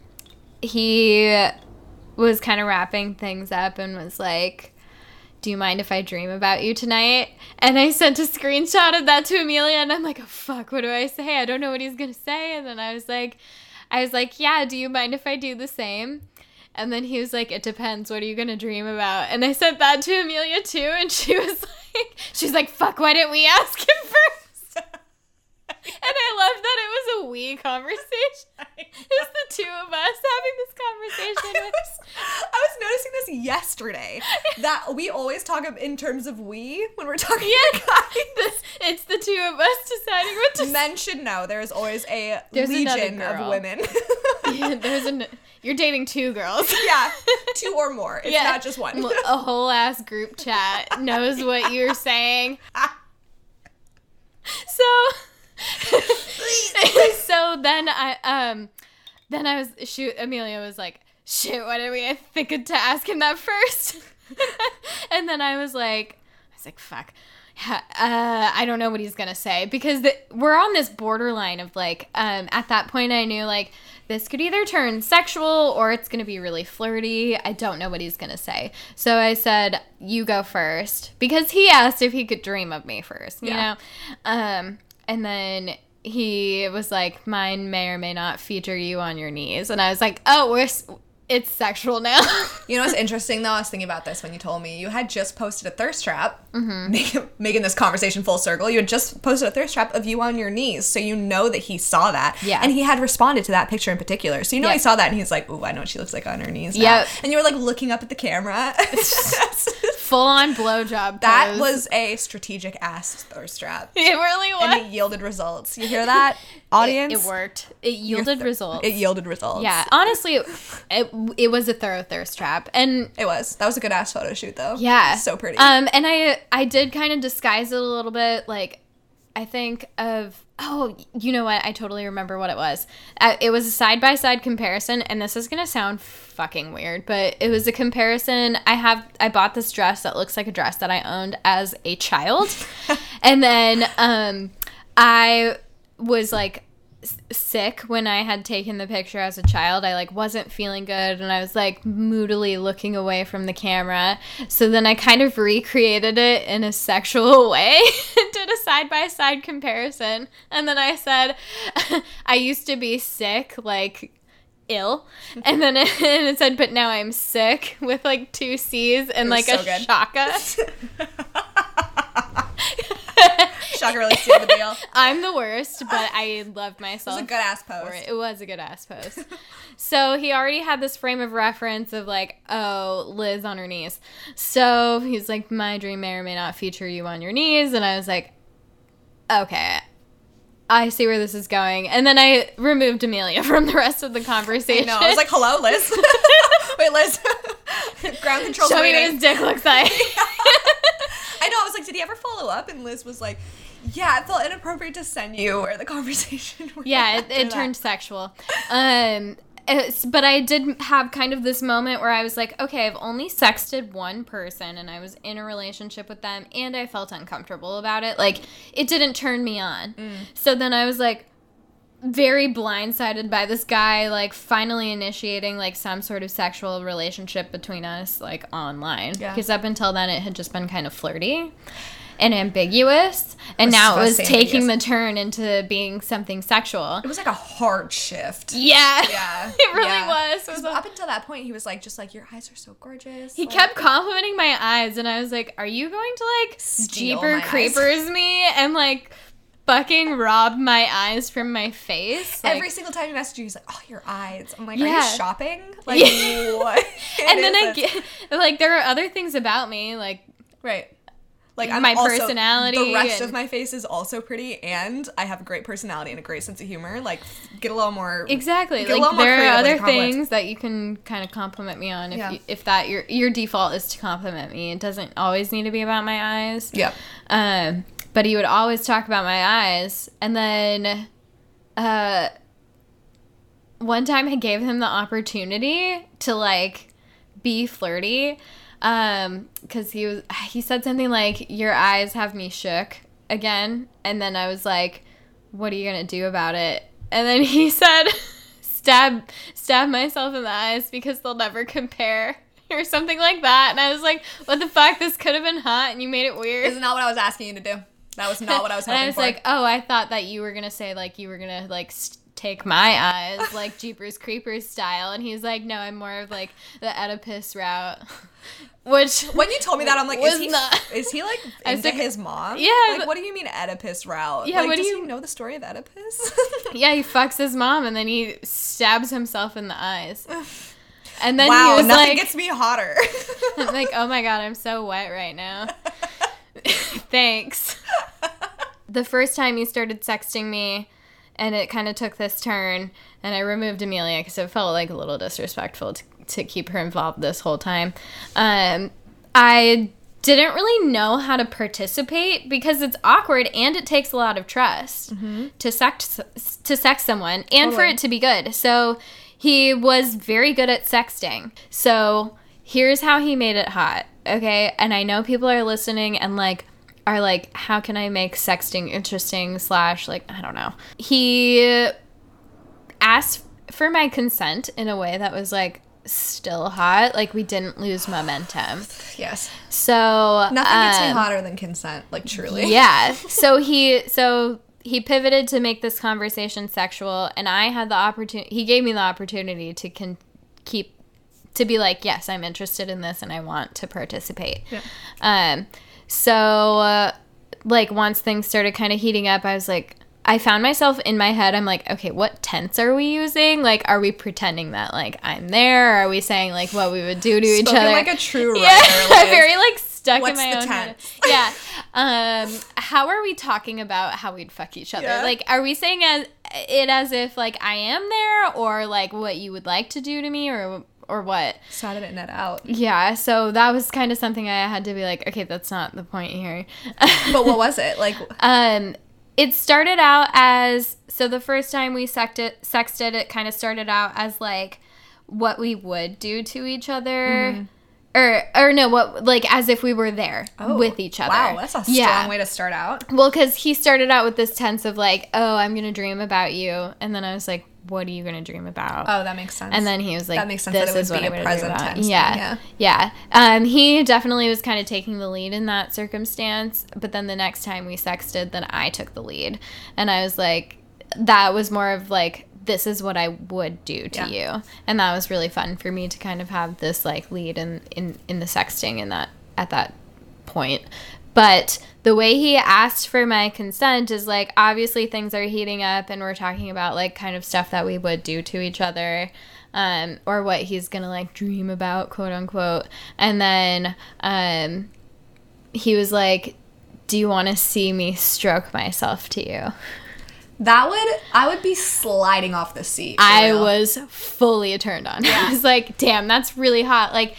he was kind of wrapping things up and was like. Do you mind if I dream about you tonight? And I sent a screenshot of that to Amelia, and I'm like, oh fuck, what do I say? I don't know what he's gonna say. And then I was like, I was like, yeah, do you mind if I do the same? And then he was like, it depends. What are you gonna dream about? And I sent that to Amelia too, and she was like, she's like, fuck, why didn't we ask him first? And I love that it was a we conversation. It's the two of us having this conversation. I was, I was noticing this yesterday. That we always talk of in terms of we when we're talking Yeah. to guys. This, it's the two of us deciding what to. Men should know there is always a There's legion of women. Yeah, there's an. You're dating two girls. yeah, two or more. It's not just one. A whole ass group chat knows what you're saying. Ah. So, so then I um, then I was shoot. Amelia was like, "Shit, why did we think to ask him that first? and then I was like, I was like, fuck. Uh, I don't know what he's gonna say because the, we're on this borderline of like, um, at that point, I knew like this could either turn sexual or it's gonna be really flirty. I don't know what he's gonna say. So I said, "You go first because he asked if he could dream of me first, you Yeah. know. Um, and then he was like, "Mine may or may not feature you on your knees," and I was like, "Oh, we're it's sexual now." You know what's interesting though? I was thinking about this when you told me you had just posted a thirst trap, Mm-hmm. making, making this conversation full circle. You had just posted a thirst trap of you on your knees, so you know that he saw that. Yeah. and he had responded to that picture in particular. So you know Yep. he saw that, and he's like, "Ooh, I know what she looks like on her knees." Yeah. And you were like looking up at the camera. Full on blowjob. that was a strategic ass thirst trap, it. Really was. and it yielded results. You hear that, audience? It, it worked. It yielded results. It yielded results. yeah, honestly, it, it was a thorough thirst trap, and it was. That was a good ass photo shoot though. yeah, so pretty. Um, and I I did kind of disguise it a little bit. Like, I think of oh, you know what? I totally remember what it was. Uh, it was a side by side comparison, and this is gonna sound fucking weird, but it was a comparison. I have I bought this dress that looks like a dress that I owned as a child, and then um, I was like sick when I had taken the picture as a child. I like wasn't feeling good and I was like moodily looking away from the camera. So then I kind of recreated it in a sexual way, did a side by side comparison. And then I said, I used to be sick, like ill. And then it, and it said, but now I'm sick with like two C's and like so a good. shaka. Really sealed the deal. I'm the worst, but I love myself. It was a good ass post. it. It was a good ass post. so he already had this frame of reference of like, oh, Liz on her knees. So he's like, my dream may or may not feature you on your knees. And I was like, okay, I see where this is going. And then I removed Amelia from the rest of the conversation. No, I was like, hello, Liz. Wait, Liz. Ground control. show me what his dick looks like. I know. I was like, did he ever follow up? And Liz was like, yeah, it felt inappropriate to send you where the conversation. yeah, it, it turned sexual. Um, but I did have kind of this moment where I was like, okay, I've only sexted one person and I was in a relationship with them and I felt uncomfortable about it. Like, it didn't turn me on. Mm. So then I was like, very blindsided by this guy like finally initiating like some sort of sexual relationship between us like online Yeah. because up until then it had just been kind of flirty and ambiguous and now it was taking ambiguous. the turn into being something sexual It was like a hard shift. yeah. Yeah, it really yeah. was. It was up until that point, he was like, just like your eyes are so gorgeous. he like- kept complimenting my eyes, and I was like, "Are you going to like jeeper eyes. creepers me and like fucking rob my eyes from my face?" Like, Every single time he messaged you, he's like, "Oh, your eyes." I'm like, "Are you shopping?" Like, Yeah. what? and then I get like there are other things about me like right. Like I'm My also- personality The rest and- of my face is also pretty, and I have a great personality and a great sense of humor. Like, get a little more exactly Get a little like more there are other things that you can kind of compliment me on if Yeah. you, if that your your default is to compliment me. It doesn't always need to be about my eyes. Yep. Um, but he would always talk about my eyes. And then uh, one time I gave him the opportunity to like be flirty. Um, cause he was, he said something like, your eyes have me shook again. And then I was like, what are you going to do about it? And then he said, stab, stab myself in the eyes because they'll never compare. Or something like that, and I was like, "What the fuck? This could have been hot, and you made it weird." This is not what I was asking you to do. That was not what I was and I was for. like, oh, I thought that you were gonna say like you were gonna like s take my eyes like Jeepers Creepers style, and he's like, no, I'm more of like the Oedipus route, which when you told me that, I'm like, is he, not- is he like into like, his mom? yeah, Like, what do you mean Oedipus route? Yeah, Like, what do you- he know the story of Oedipus? yeah, he fucks his mom, and then he stabs himself in the eyes, and then wow, he was nothing like, gets me hotter. I'm like, oh my god, I'm so wet right now. Thanks. The first time he started sexting me, and it kind of took this turn, and I removed Amelia because it felt like a little disrespectful to, to keep her involved this whole time. Um, I didn't really know how to participate because it's awkward and it takes a lot of trust to sex to sex someone and for it to be good. So he was very good at sexting. So here's how he made it hot. okay, and I know people are listening and like are like, how can I make sexting interesting? Slash, like, I don't know. He asked for my consent in a way that was like still hot. Like we didn't lose momentum. Yes. So Nothing gets me um, hotter than consent, like truly. yeah. So he so he pivoted to make this conversation sexual, and I had the opportunity. He gave me the opportunity to con- keep to be like, yes, I'm interested in this, and I want to participate. Yeah. Um. So, uh, like once things started kind of heating up, I was like. I found myself in my head. I'm like, okay, what tense are we using? Like, are we pretending that like I'm there? Are we saying like what we would do to each other? like a true writer. Yeah, Liz. very like stuck in my own head. Yeah. Um, how are we talking about how we'd fuck each other? Yeah. Like, are we saying as it as if like I am there, or like what you would like to do to me, or or what? So how it net out? Yeah. So that was kind of something I had to be like, okay, that's not the point here. But what was it? Like Um, it started out as so the first time we sexted, sexted it kind of started out as like what we would do to each other. Or, or no, what like as if we were there with each other. Oh, Wow, that's a strong way to start out. Well, because he started out with this tense of like, oh, I'm gonna dream about you, and then I was like, what are you gonna dream about? Oh, that makes sense. and then he was like, That makes sense This that it is would what be I'm a present tense thing, Yeah, yeah. Um, he definitely was kind of taking the lead in that circumstance. But then the next time we sexted, then I took the lead, and I was like, that was more of like. This is what I would do to Yeah. you, and that was really fun for me to kind of have this like lead in in in the sexting in that at that point. But the way he asked for my consent is like obviously things are heating up and we're talking about like kind of stuff that we would do to each other. Um, or what he's gonna like dream about, quote unquote. And then um, he was like, Do you wanna see me stroke myself to you? that would I would be sliding off the seat. I real. was fully turned on. I was like, damn, that's really hot. Like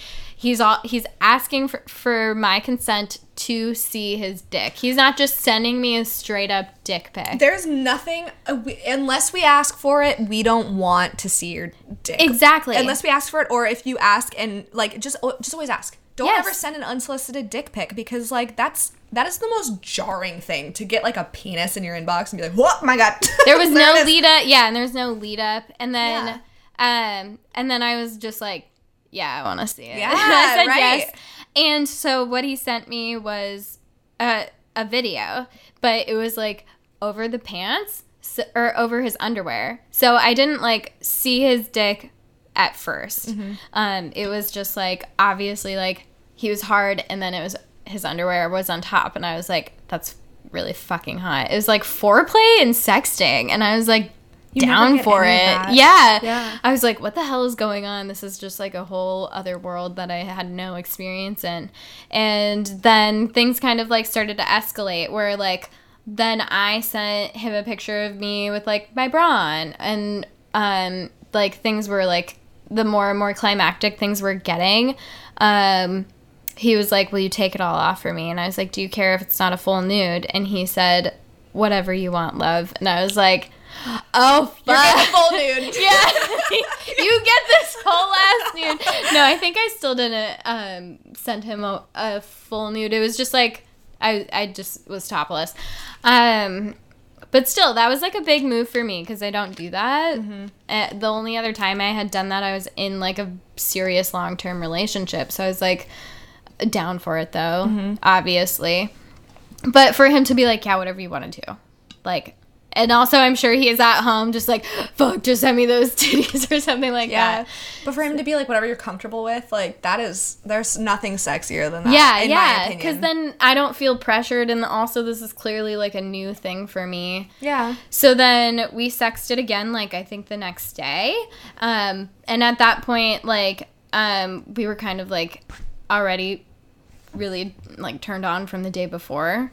he's all he's asking for, for my consent to see his dick. He's not just sending me a straight up dick pic. There's nothing uh, unless we ask for it. We don't want to see your dick. Exactly. Unless we ask for it, or if you ask and like just just always ask. Don't Yes. ever send an unsolicited dick pic because like that's that is the most jarring thing to get like a penis in your inbox and be like, "What? my god!" there was no lead up. Yeah, and there was no lead up. And then um and then I was just like, yeah, I want to see it. Yeah, And I said right. yes. And so what he sent me was a a video, but it was like over the pants so, or over his underwear. So I didn't like see his dick at 1st Mm-hmm. Um, it was just like obviously like he was hard, and then it was his underwear was on top, and I was like, that's really fucking hot. It was like foreplay and sexting, and I was like. Never down for it. any of that. Yeah. Yeah. I was like, what the hell is going on? This is just like a whole other world that I had no experience in. And then things kind of like started to escalate where like then I sent him a picture of me with like my bra on and um like things were like the more and more climactic things were getting. Um he was like, "Will you take it all off for me?" And I was like, "Do you care if it's not a full nude?" And he said, "Whatever you want, love." And I was like, "Oh fuck." You're getting full nude. yeah, you get this whole ass nude. No, I think I still didn't um, send him a, a full nude. It was just like I I just was topless. Um, but still, that was like a big move for me because I don't do that. Uh, the only other time I had done that, I was in like a serious long term relationship. So I was like down for it though, obviously. But for him to be like, yeah, whatever you want to do, like. And also, I'm sure he is at home, just like, fuck, just send me those titties or something like Yeah. that. But for him to be like whatever you're comfortable with, like that is there's nothing sexier than that. Yeah, yeah. Because then I don't feel pressured, and also this is clearly like a new thing for me. Yeah. So then we sexted again, like I think the next day. Um, and at that point, like um, we were kind of like already really like turned on from the day before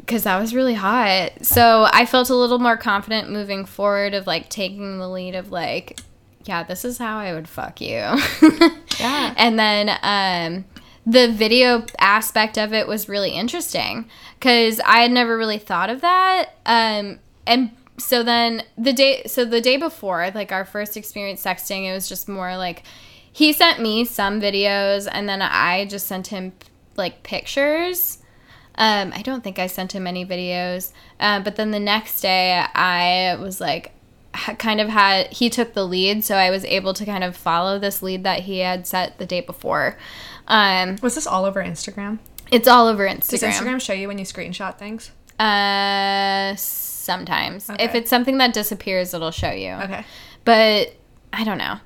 because that was really hot. So I felt a little more confident moving forward of like taking the lead of like, yeah, this is how I would fuck you. Yeah. And then um, the video aspect of it was really interesting because I had never really thought of that. Um, and so then the day, so the day before, like our first experience sexting, it was just more like he sent me some videos and then I just sent him like pictures. Um, I don't think I sent him any videos. Uh, but then the next day, I was like, kind of had he took the lead, so I was able to kind of follow this lead that he had set the day before. Um, Was this all over Instagram? it's all over instagram Does Instagram. Show you when you screenshot things? Uh, sometimes if it's something that disappears, it'll show you. Okay. But I don't know.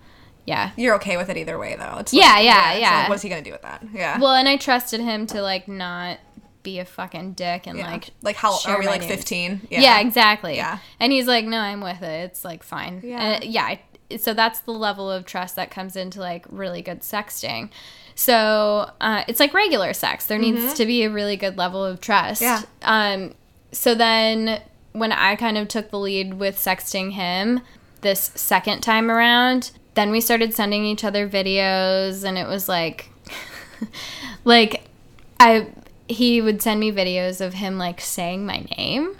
Yeah. You're okay with it either way, though. It's Yeah, yeah, it's yeah. like, what's he gonna do with that? Yeah. Well, and I trusted him to like not be a fucking dick and yeah. like like how are we like 15? Yeah. exactly. Yeah. And he's like, no, I'm with it. It's like fine. Yeah. Yeah. yeah. So that's the level of trust that comes into like really good sexting. So uh, it's like regular sex. There needs to be a really good level of trust. Yeah. Um. So then when I kind of took the lead with sexting him this second time around, then we started sending each other videos, and it was like, like, I he would send me videos of him like saying my name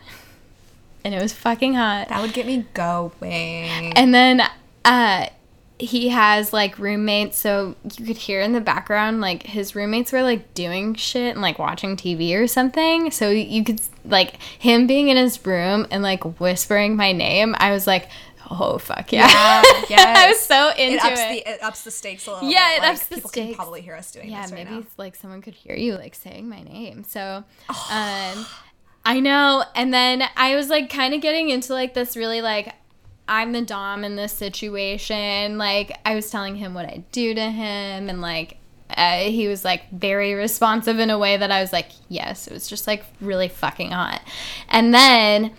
and it was fucking hot. That would get me going. And then uh he has like roommates so you could hear in the background like his roommates were like doing shit and like watching TV or something. So you could like him being in his room and like whispering my name. I was like, "Oh fuck yeah." Yeah, I was so into it ups it. the it ups the stakes a little. Yeah, bit. it like, ups the people can probably hear us doing yeah, this right maybe now. like someone could hear you like saying my name. So, um, I know. And then I was like kind of getting into like this really like I'm the dom in this situation. Like I was telling him what I do to him, and like uh, he was like very responsive in a way that I was like, yes, it was just like really fucking hot. And then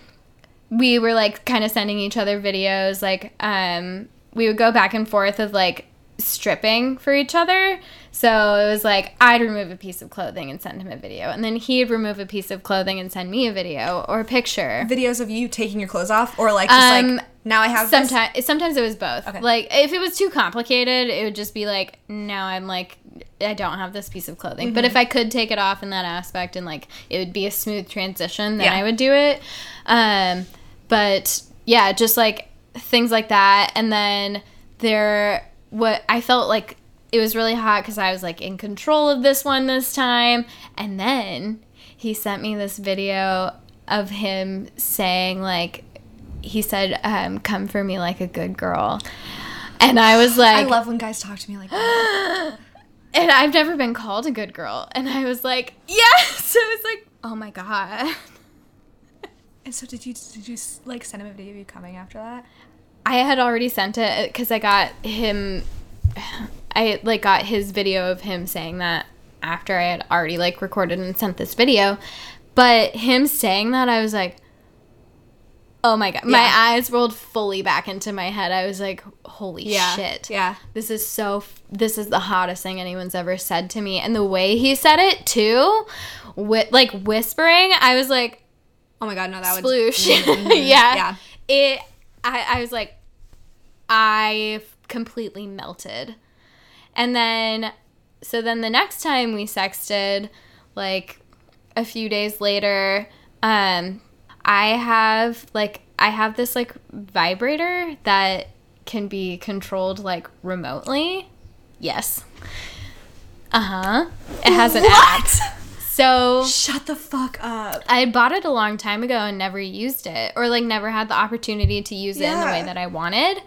we were like kind of sending each other videos like um we would go back and forth of like stripping for each other so it was like i'd remove a piece of clothing and send him a video and then he'd remove a piece of clothing and send me a video or a picture Videos of you taking your clothes off, or like just Um, like now I have this? sometimes sometimes it was both Okay. like if it was too complicated it would just be like now i'm like i don't have this piece of clothing but Mm-hmm. if i could take it off in that aspect and like it would be a smooth transition then Yeah. i would do it um but yeah just like things like that and then there what i felt like it was really hot because i was like in control of this one this time and then he sent me this video of him saying like he said um, come for me like a good girl and i was like I love when guys talk to me like. and i've never been called a good girl and i was like yes So it was like oh my god and so did you did you like send him a video of you coming after that? I had already sent it because I got him. I like got his video of him saying that after I had already like recorded and sent this video, but him saying that I was like, oh my god, my eyes rolled fully back into my head. I was like, holy shit, Yeah. this is so. f- This is the hottest thing anyone's ever said to me, and the way he said it too, with like whispering, I was like, Oh my god, no, that was sploosh. Mm-hmm. yeah. Yeah. It I, I was like I completely melted. And then so then the next time we sexted, like a few days later, um I have like I have this like vibrator that can be controlled like remotely. Yes. Uh-huh. It has an app. So Shut the fuck up. I bought it a long time ago and never used it, or like never had the opportunity to use it in the way that I wanted.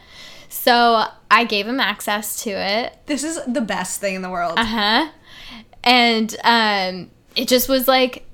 So I gave him access to it. This is the best thing in the world. Uh huh. And um, it just was like,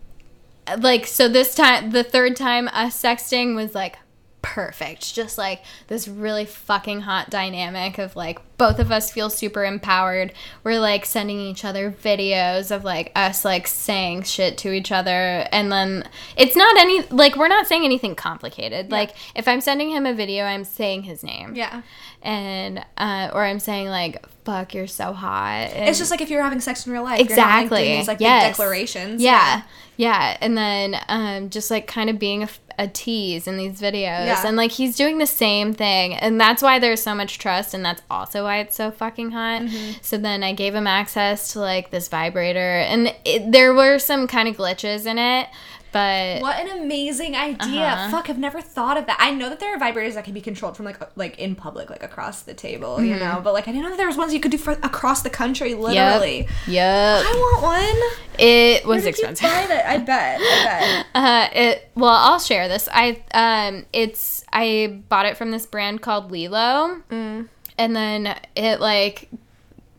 like so this time, the third time us sexting was like perfect. Just like this really fucking hot dynamic of like both of us feel super empowered. We're like sending each other videos of like us like saying shit to each other. And then it's not any, like, we're not saying anything complicated. Like, if I'm sending him a video, I'm saying his name. yeah. And, uh, or I'm saying like, fuck, you're so hot. It's just like if you're having sex in real life. You're not, like, Exactly. doing these like yes. declarations. Yeah. yeah. And then um, just like kind of being a, f- a tease in these videos. Yeah. And like he's doing the same thing. And that's why there's so much trust. And that's also why it's so fucking hot. Mm-hmm. So then I gave him access to like this vibrator. And it, there were some kind of glitches in it. But What an amazing idea! Uh-huh. Fuck, I've never thought of that. I know that there are vibrators that can be controlled from like like in public, like across the table, you know. But like I didn't know that there was ones you could do for across the country, literally. Yep. Yep. I want one. It was Where did you expensive. buy that? I bet. I bet. Uh, it well, I'll share this. I um, it's I bought it from this brand called Lelo, Mm. and then it like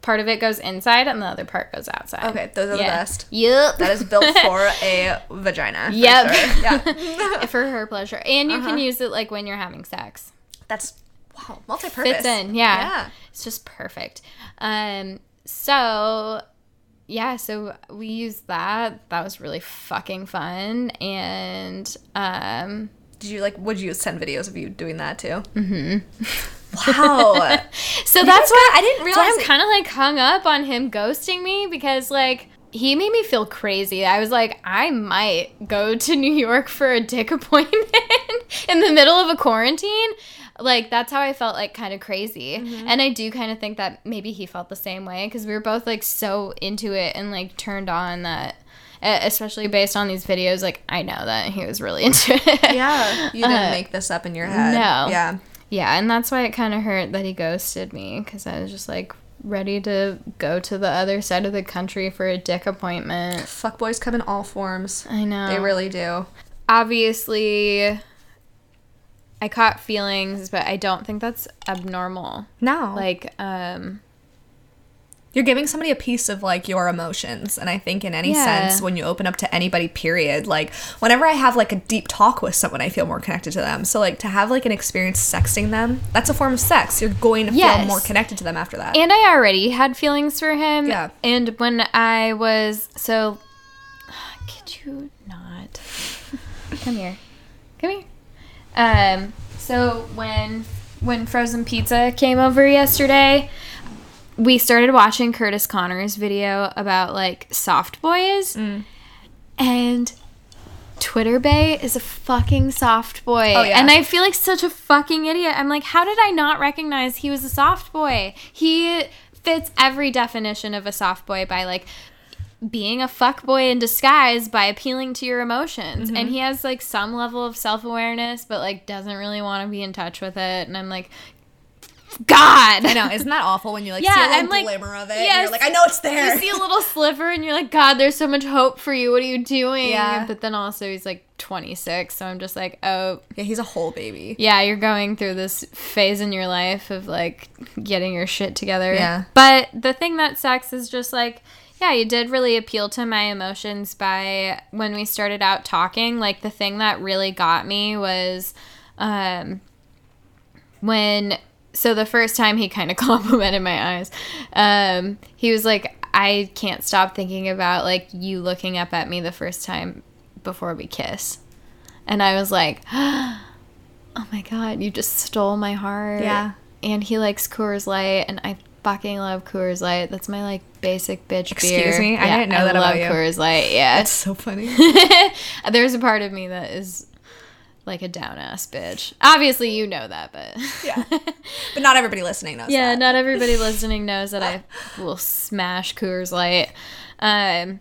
part of it goes inside and the other part goes outside. Okay, those are the best. Yep, That is built for a vagina. for Yep. sure. Yeah. for her pleasure, and you Uh-huh. can use it like when you're having sex. That's wow, multi-purpose. Fits in, yeah. Yeah. It's just perfect. Um, so yeah, so we used that. That was really fucking fun, and um. Did you like? Would you send videos of you doing that too? Mm-hmm. Wow. So that's why I didn't realize I'm kind of like hung up on him ghosting me because like he made me feel crazy. I was like, I might go to New York for a dick appointment in the middle of a quarantine. Like that's how I felt like kind of crazy. Mm-hmm. And I do kind of think that maybe he felt the same way because we were both like so into it and like turned on that especially based on these videos like I know that he was really into it. yeah. You didn't Uh, make this up in your head. no. Yeah. Yeah, and that's why it kind of hurt that he ghosted me because I was just like ready to go to the other side of the country for a dick appointment. Fuckboys come in all forms. I know. They really do. obviously I caught feelings, but I don't think that's abnormal. No. Like, um, you're giving somebody a piece of like your emotions and i think in any Yeah. sense when you open up to anybody period like whenever i have like a deep talk with someone i feel more connected to them so like to have like an experience sexting them that's a form of sex you're going to Yes. feel more connected to them after that and I already had feelings for him. Yeah. And when I was so, could you not come here? Come here. Um. So when when frozen pizza came over yesterday, we started watching Curtis Connor's video about like soft boys, Mm. and Twitter Bae is a fucking soft boy. Oh, yeah. And I feel like such a fucking idiot. I'm like, how did I not recognize he was a soft boy? He fits every definition of a soft boy by like being a fuck boy in disguise by appealing to your emotions. Mm-hmm. And he has like some level of self awareness, but like doesn't really want to be in touch with it. And I'm like, God. i know isn't that awful when you like Yeah, see a little like- glimmer of it yes, and you're like i know it's there You see a little sliver and you're like, God, there's so much hope for you. What are you doing? Yeah. But then also he's like 26, so I'm just like, oh, yeah he's a whole baby yeah, you're going through this phase in your life of like getting your shit together. Yeah. But the thing that sucks is just like, yeah, you did really appeal to my emotions by when we started out talking. Like the thing that really got me was um when so the first time he kind of complimented my eyes. Um he was like I can't stop thinking about like you looking up at me the first time before we kiss. And I was like, "Oh my god, you just stole my heart." Yeah. And he likes Coors Light and I fucking love Coors Light. That's my like basic bitch Excuse beer. me? I didn't know that love about you. I love Coors Light. Yeah. that's so funny There's a part of me that is like a down ass bitch. Obviously, you know that, but yeah but not everybody listening knows yeah, that. not everybody listening knows that I will smash Coors Light. Um,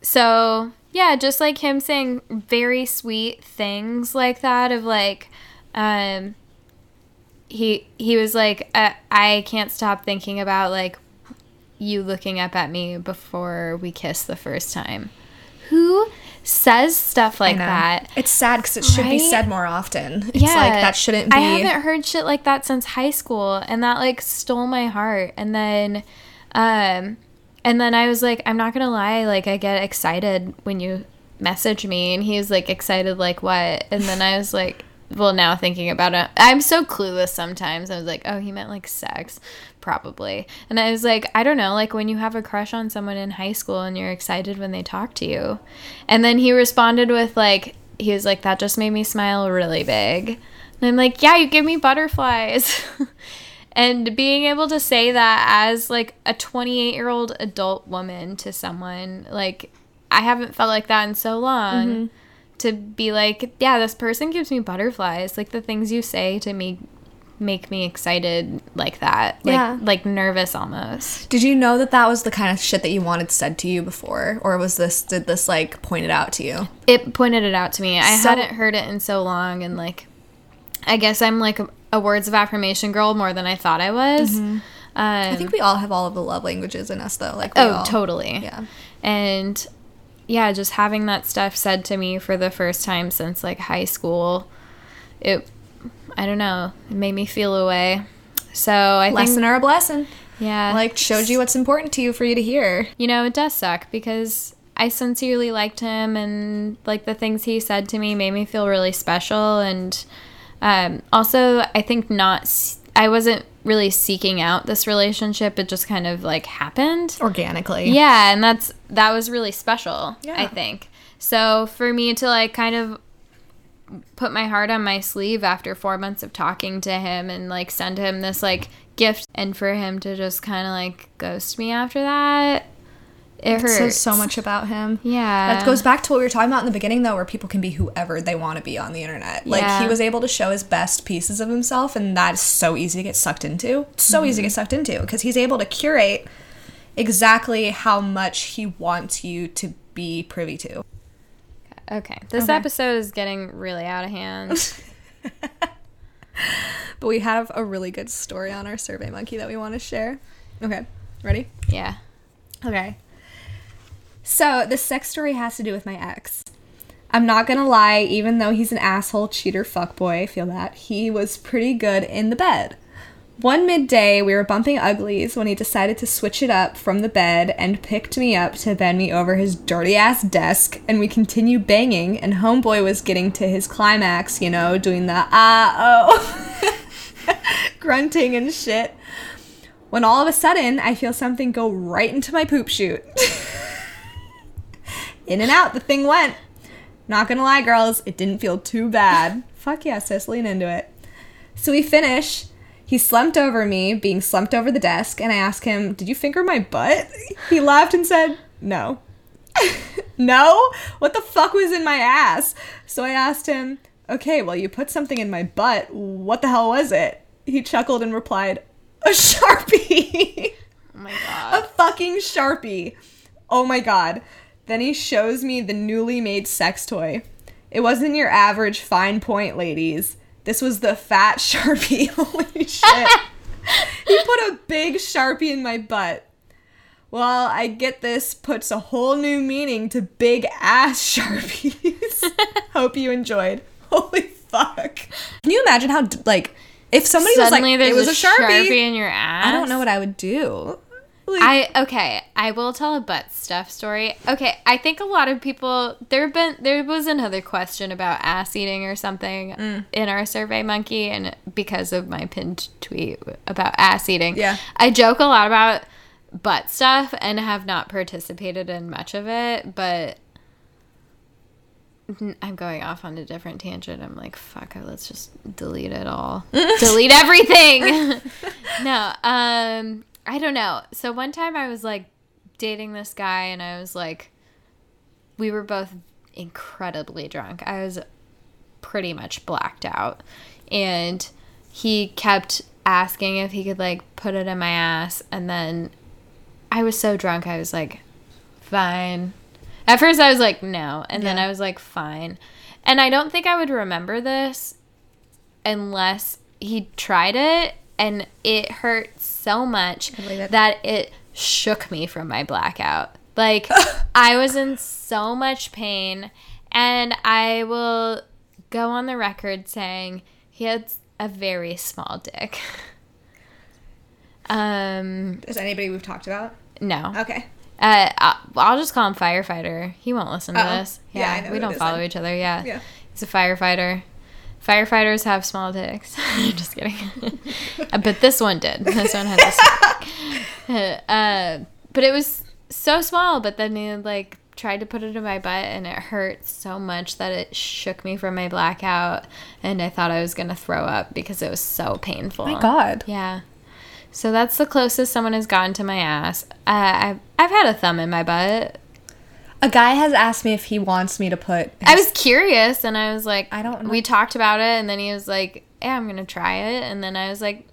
so yeah, just like him saying very sweet things like that of like, um, he he was like, I, I can't stop thinking about like you looking up at me before we kiss the first time. Who says stuff like that? it's sad because it should be said more often it's like that shouldn't be I haven't heard shit like that since high school, and that like stole my heart. And then, um, and then I was like, I'm not gonna lie, like I get excited when you message me, and he's like excited, like what? And then I was like, well, now thinking about it, I'm so clueless sometimes. I was like, oh, he meant like sex, probably. And I was like, I don't know, like when you have a crush on someone in high school and you're excited when they talk to you. And then he responded with like, he was like, that just made me smile really big. And I'm like, yeah, you give me butterflies. and being able to say that as like a 28 year old adult woman to someone, like, I haven't felt like that in so long. Mm-hmm. To be like, yeah, this person gives me butterflies. Like the things you say to me make me excited like that. Like, Yeah. like nervous almost. Did you know that that was the kind of shit that you wanted said to you before, or was this did this like point it out to you? It pointed it out to me. I So- hadn't heard it in so long, and like, I guess I'm like a, a words of affirmation girl more than I thought I was. Um, I think we all have all of the love languages in us, though. Like, we oh, all- totally. Yeah. And yeah, just having that stuff said to me for the first time since like high school, it, I don't know, it made me feel a way. So I Lesson think, or a blessing. yeah, Like, showed you what's important to you for you to hear. you know, it does suck because I sincerely liked him and like the things he said to me made me feel really special. And um, also, I think not, I wasn't really seeking out this relationship. It just kind of like happened. Organically. Yeah, and that's that was really special, Yeah. I think. So for me to like kind of put my heart on my sleeve after 4 months of talking to him and like send him this like gift and for him to just kind of like ghost me after that it It hurts says so much about him. Yeah. That goes back to what we were talking about in the beginning, though, where people can be whoever they want to be on the internet. Like, Yeah. he was able to show his best pieces of himself, and that's so easy to get sucked into. So easy to mm-hmm. get sucked into because he's able to curate exactly how much he wants you to be privy to. Okay. This Okay. episode is getting really out of hand. But we have a really good story on our SurveyMonkey that we want to share. Okay, ready? yeah. Okay. So, the sex story has to do with my ex. I'm not gonna lie, even though he's an asshole, cheater, fuckboy, I feel that, he was pretty good in the bed. One midday, we were bumping uglies when he decided to switch it up from the bed and picked me up to bend me over his dirty ass desk, and we continued banging, and Homeboy was getting to his climax, you know, doing the ah oh, grunting and shit. When all of a sudden, I feel something go right into my poop chute. In and out, the thing went. Not gonna lie, girls, it didn't feel too bad. Fuck yeah, sis, lean into it. So we finish. He slumped over me, being slumped over the desk, and I asked him, Did you finger my butt? He laughed and said, No. no? What the fuck was in my ass? So I asked him, Okay, well, you put something in my butt. What the hell was it? He chuckled and replied, A sharpie. Oh my god. a fucking sharpie. Oh my god. Then he shows me the newly made sex toy. It wasn't your average fine point, ladies. This was the fat sharpie. Holy shit. he put a big sharpie in my butt. Well, I get this puts a whole new meaning to big ass sharpies. Hope you enjoyed. Holy fuck. Can you imagine how, like, if somebody Suddenly was like, it was a sharpie, in your ass. I don't know what I would do. I okay, I will tell a butt stuff story. Okay, I think a lot of people there have been there was another question about ass eating or something Mm. in our survey monkey and because of my pinned tweet about ass eating. Yeah. I joke a lot about butt stuff and have not participated in much of it, but I'm going off on a different tangent. I'm like, fuck it, let's just delete it all. delete everything. no, um, I don't know. So one time I was like dating this guy and I was like, we were both incredibly drunk. I was pretty much blacked out. And he kept asking if he could like put it in my ass. And then I was so drunk, I was like, fine. At first, I was like, no. And then I was like, fine. And I don't think I would remember this unless he tried it and it hurt so much it. that it shook me from my blackout. Like, I was in so much pain. And I will go on the record saying he had a very small dick. um, Is anybody we've talked about? no. Okay. Uh, I'll, just call him firefighter. He won't listen to Uh-oh. this. Yeah, I Yeah, know we don't follow then. each other. Yeah. Yeah. he's a firefighter. Firefighters have small dicks. You're just kidding. But this one did. This one had a small dick. Uh, but it was so small. But then he like tried to put it in my butt, and it hurt so much that it shook me from my blackout, and I thought I was gonna throw up because it was so painful. My God. Yeah. So that's the closest someone has gotten to my ass. Uh, I've I've had a thumb in my butt. A guy has asked me if he wants me to put. I was curious, and I was like, I don't know. We talked about it, and then he was like, yeah, I'm gonna try it. And then I was like,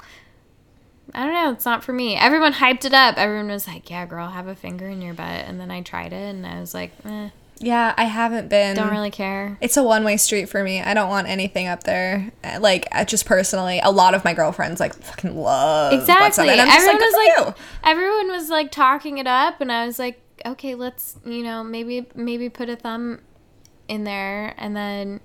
I don't know, it's not for me. Everyone hyped it up. Everyone was like, yeah, girl, have a finger in your butt. And then I tried it, and I was like, eh, Yeah, I haven't been. don't really care. It's a one way street for me. I don't want anything up there. Uh, Like, uh, just personally, a lot of my girlfriends like fucking love Exactly. and I'm Everyone like, was like, you. everyone was like talking it up, and I was like, okay, let's, you know, maybe maybe put a thumb in there, and then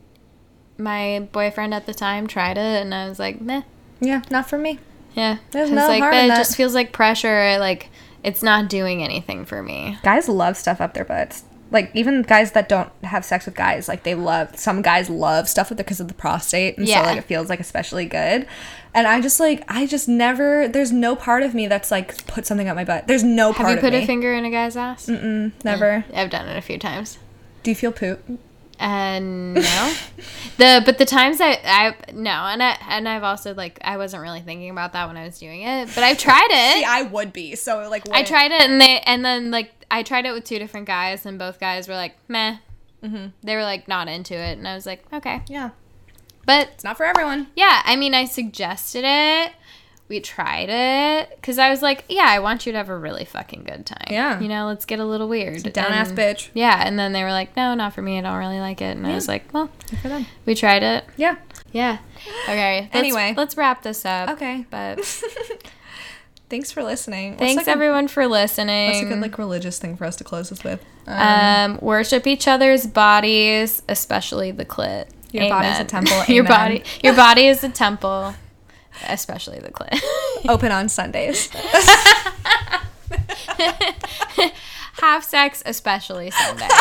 my boyfriend at the time tried it, and I was like, meh, yeah, not for me. yeah. There's no like, harm in it that. just feels like pressure. Like it's not doing anything for me. Guys love stuff up their butts. Like even guys that don't have sex with guys, like they love. Some guys love stuff with it because of the prostate, and Yeah. so like it feels like especially good. And I just like I just never. There's no part of me that's like put something up my butt. There's no Have part you put me. a finger in a guy's ass? Mm-mm, never. I've done it a few times. Do you feel poop? And no, the but the times I I no, and I and I've also like I wasn't really thinking about that when I was doing it, but I've tried it. See, I would be. So like I tried it and they and then like I tried it with two different guys and both guys were like meh. Mm-hmm. They were like not into it and I was like okay, Yeah, but it's not for everyone. yeah, I mean I suggested it. We tried it because I was like, yeah, I want you to have a really fucking good time. Yeah. you know, let's get a little weird. Down ass bitch. Yeah, and then they were like, no, not for me. I don't really like it. And I was like, well, for them. we tried it. Yeah. Yeah. Okay. let's- Anyway. let's wrap this up. Okay. But Thanks for listening. What's thanks like a- everyone for listening. That's a good like religious thing for us to close this with? Um, worship each other's bodies, especially the clit. Your body's a Amen. temple, your body, your body is a temple, Especially the clit. Open on Sundays. Have sex, especially Sunday.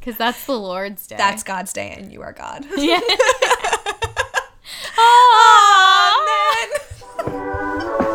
Because that's the Lord's day. That's God's day, and you are God. Yeah. oh, man.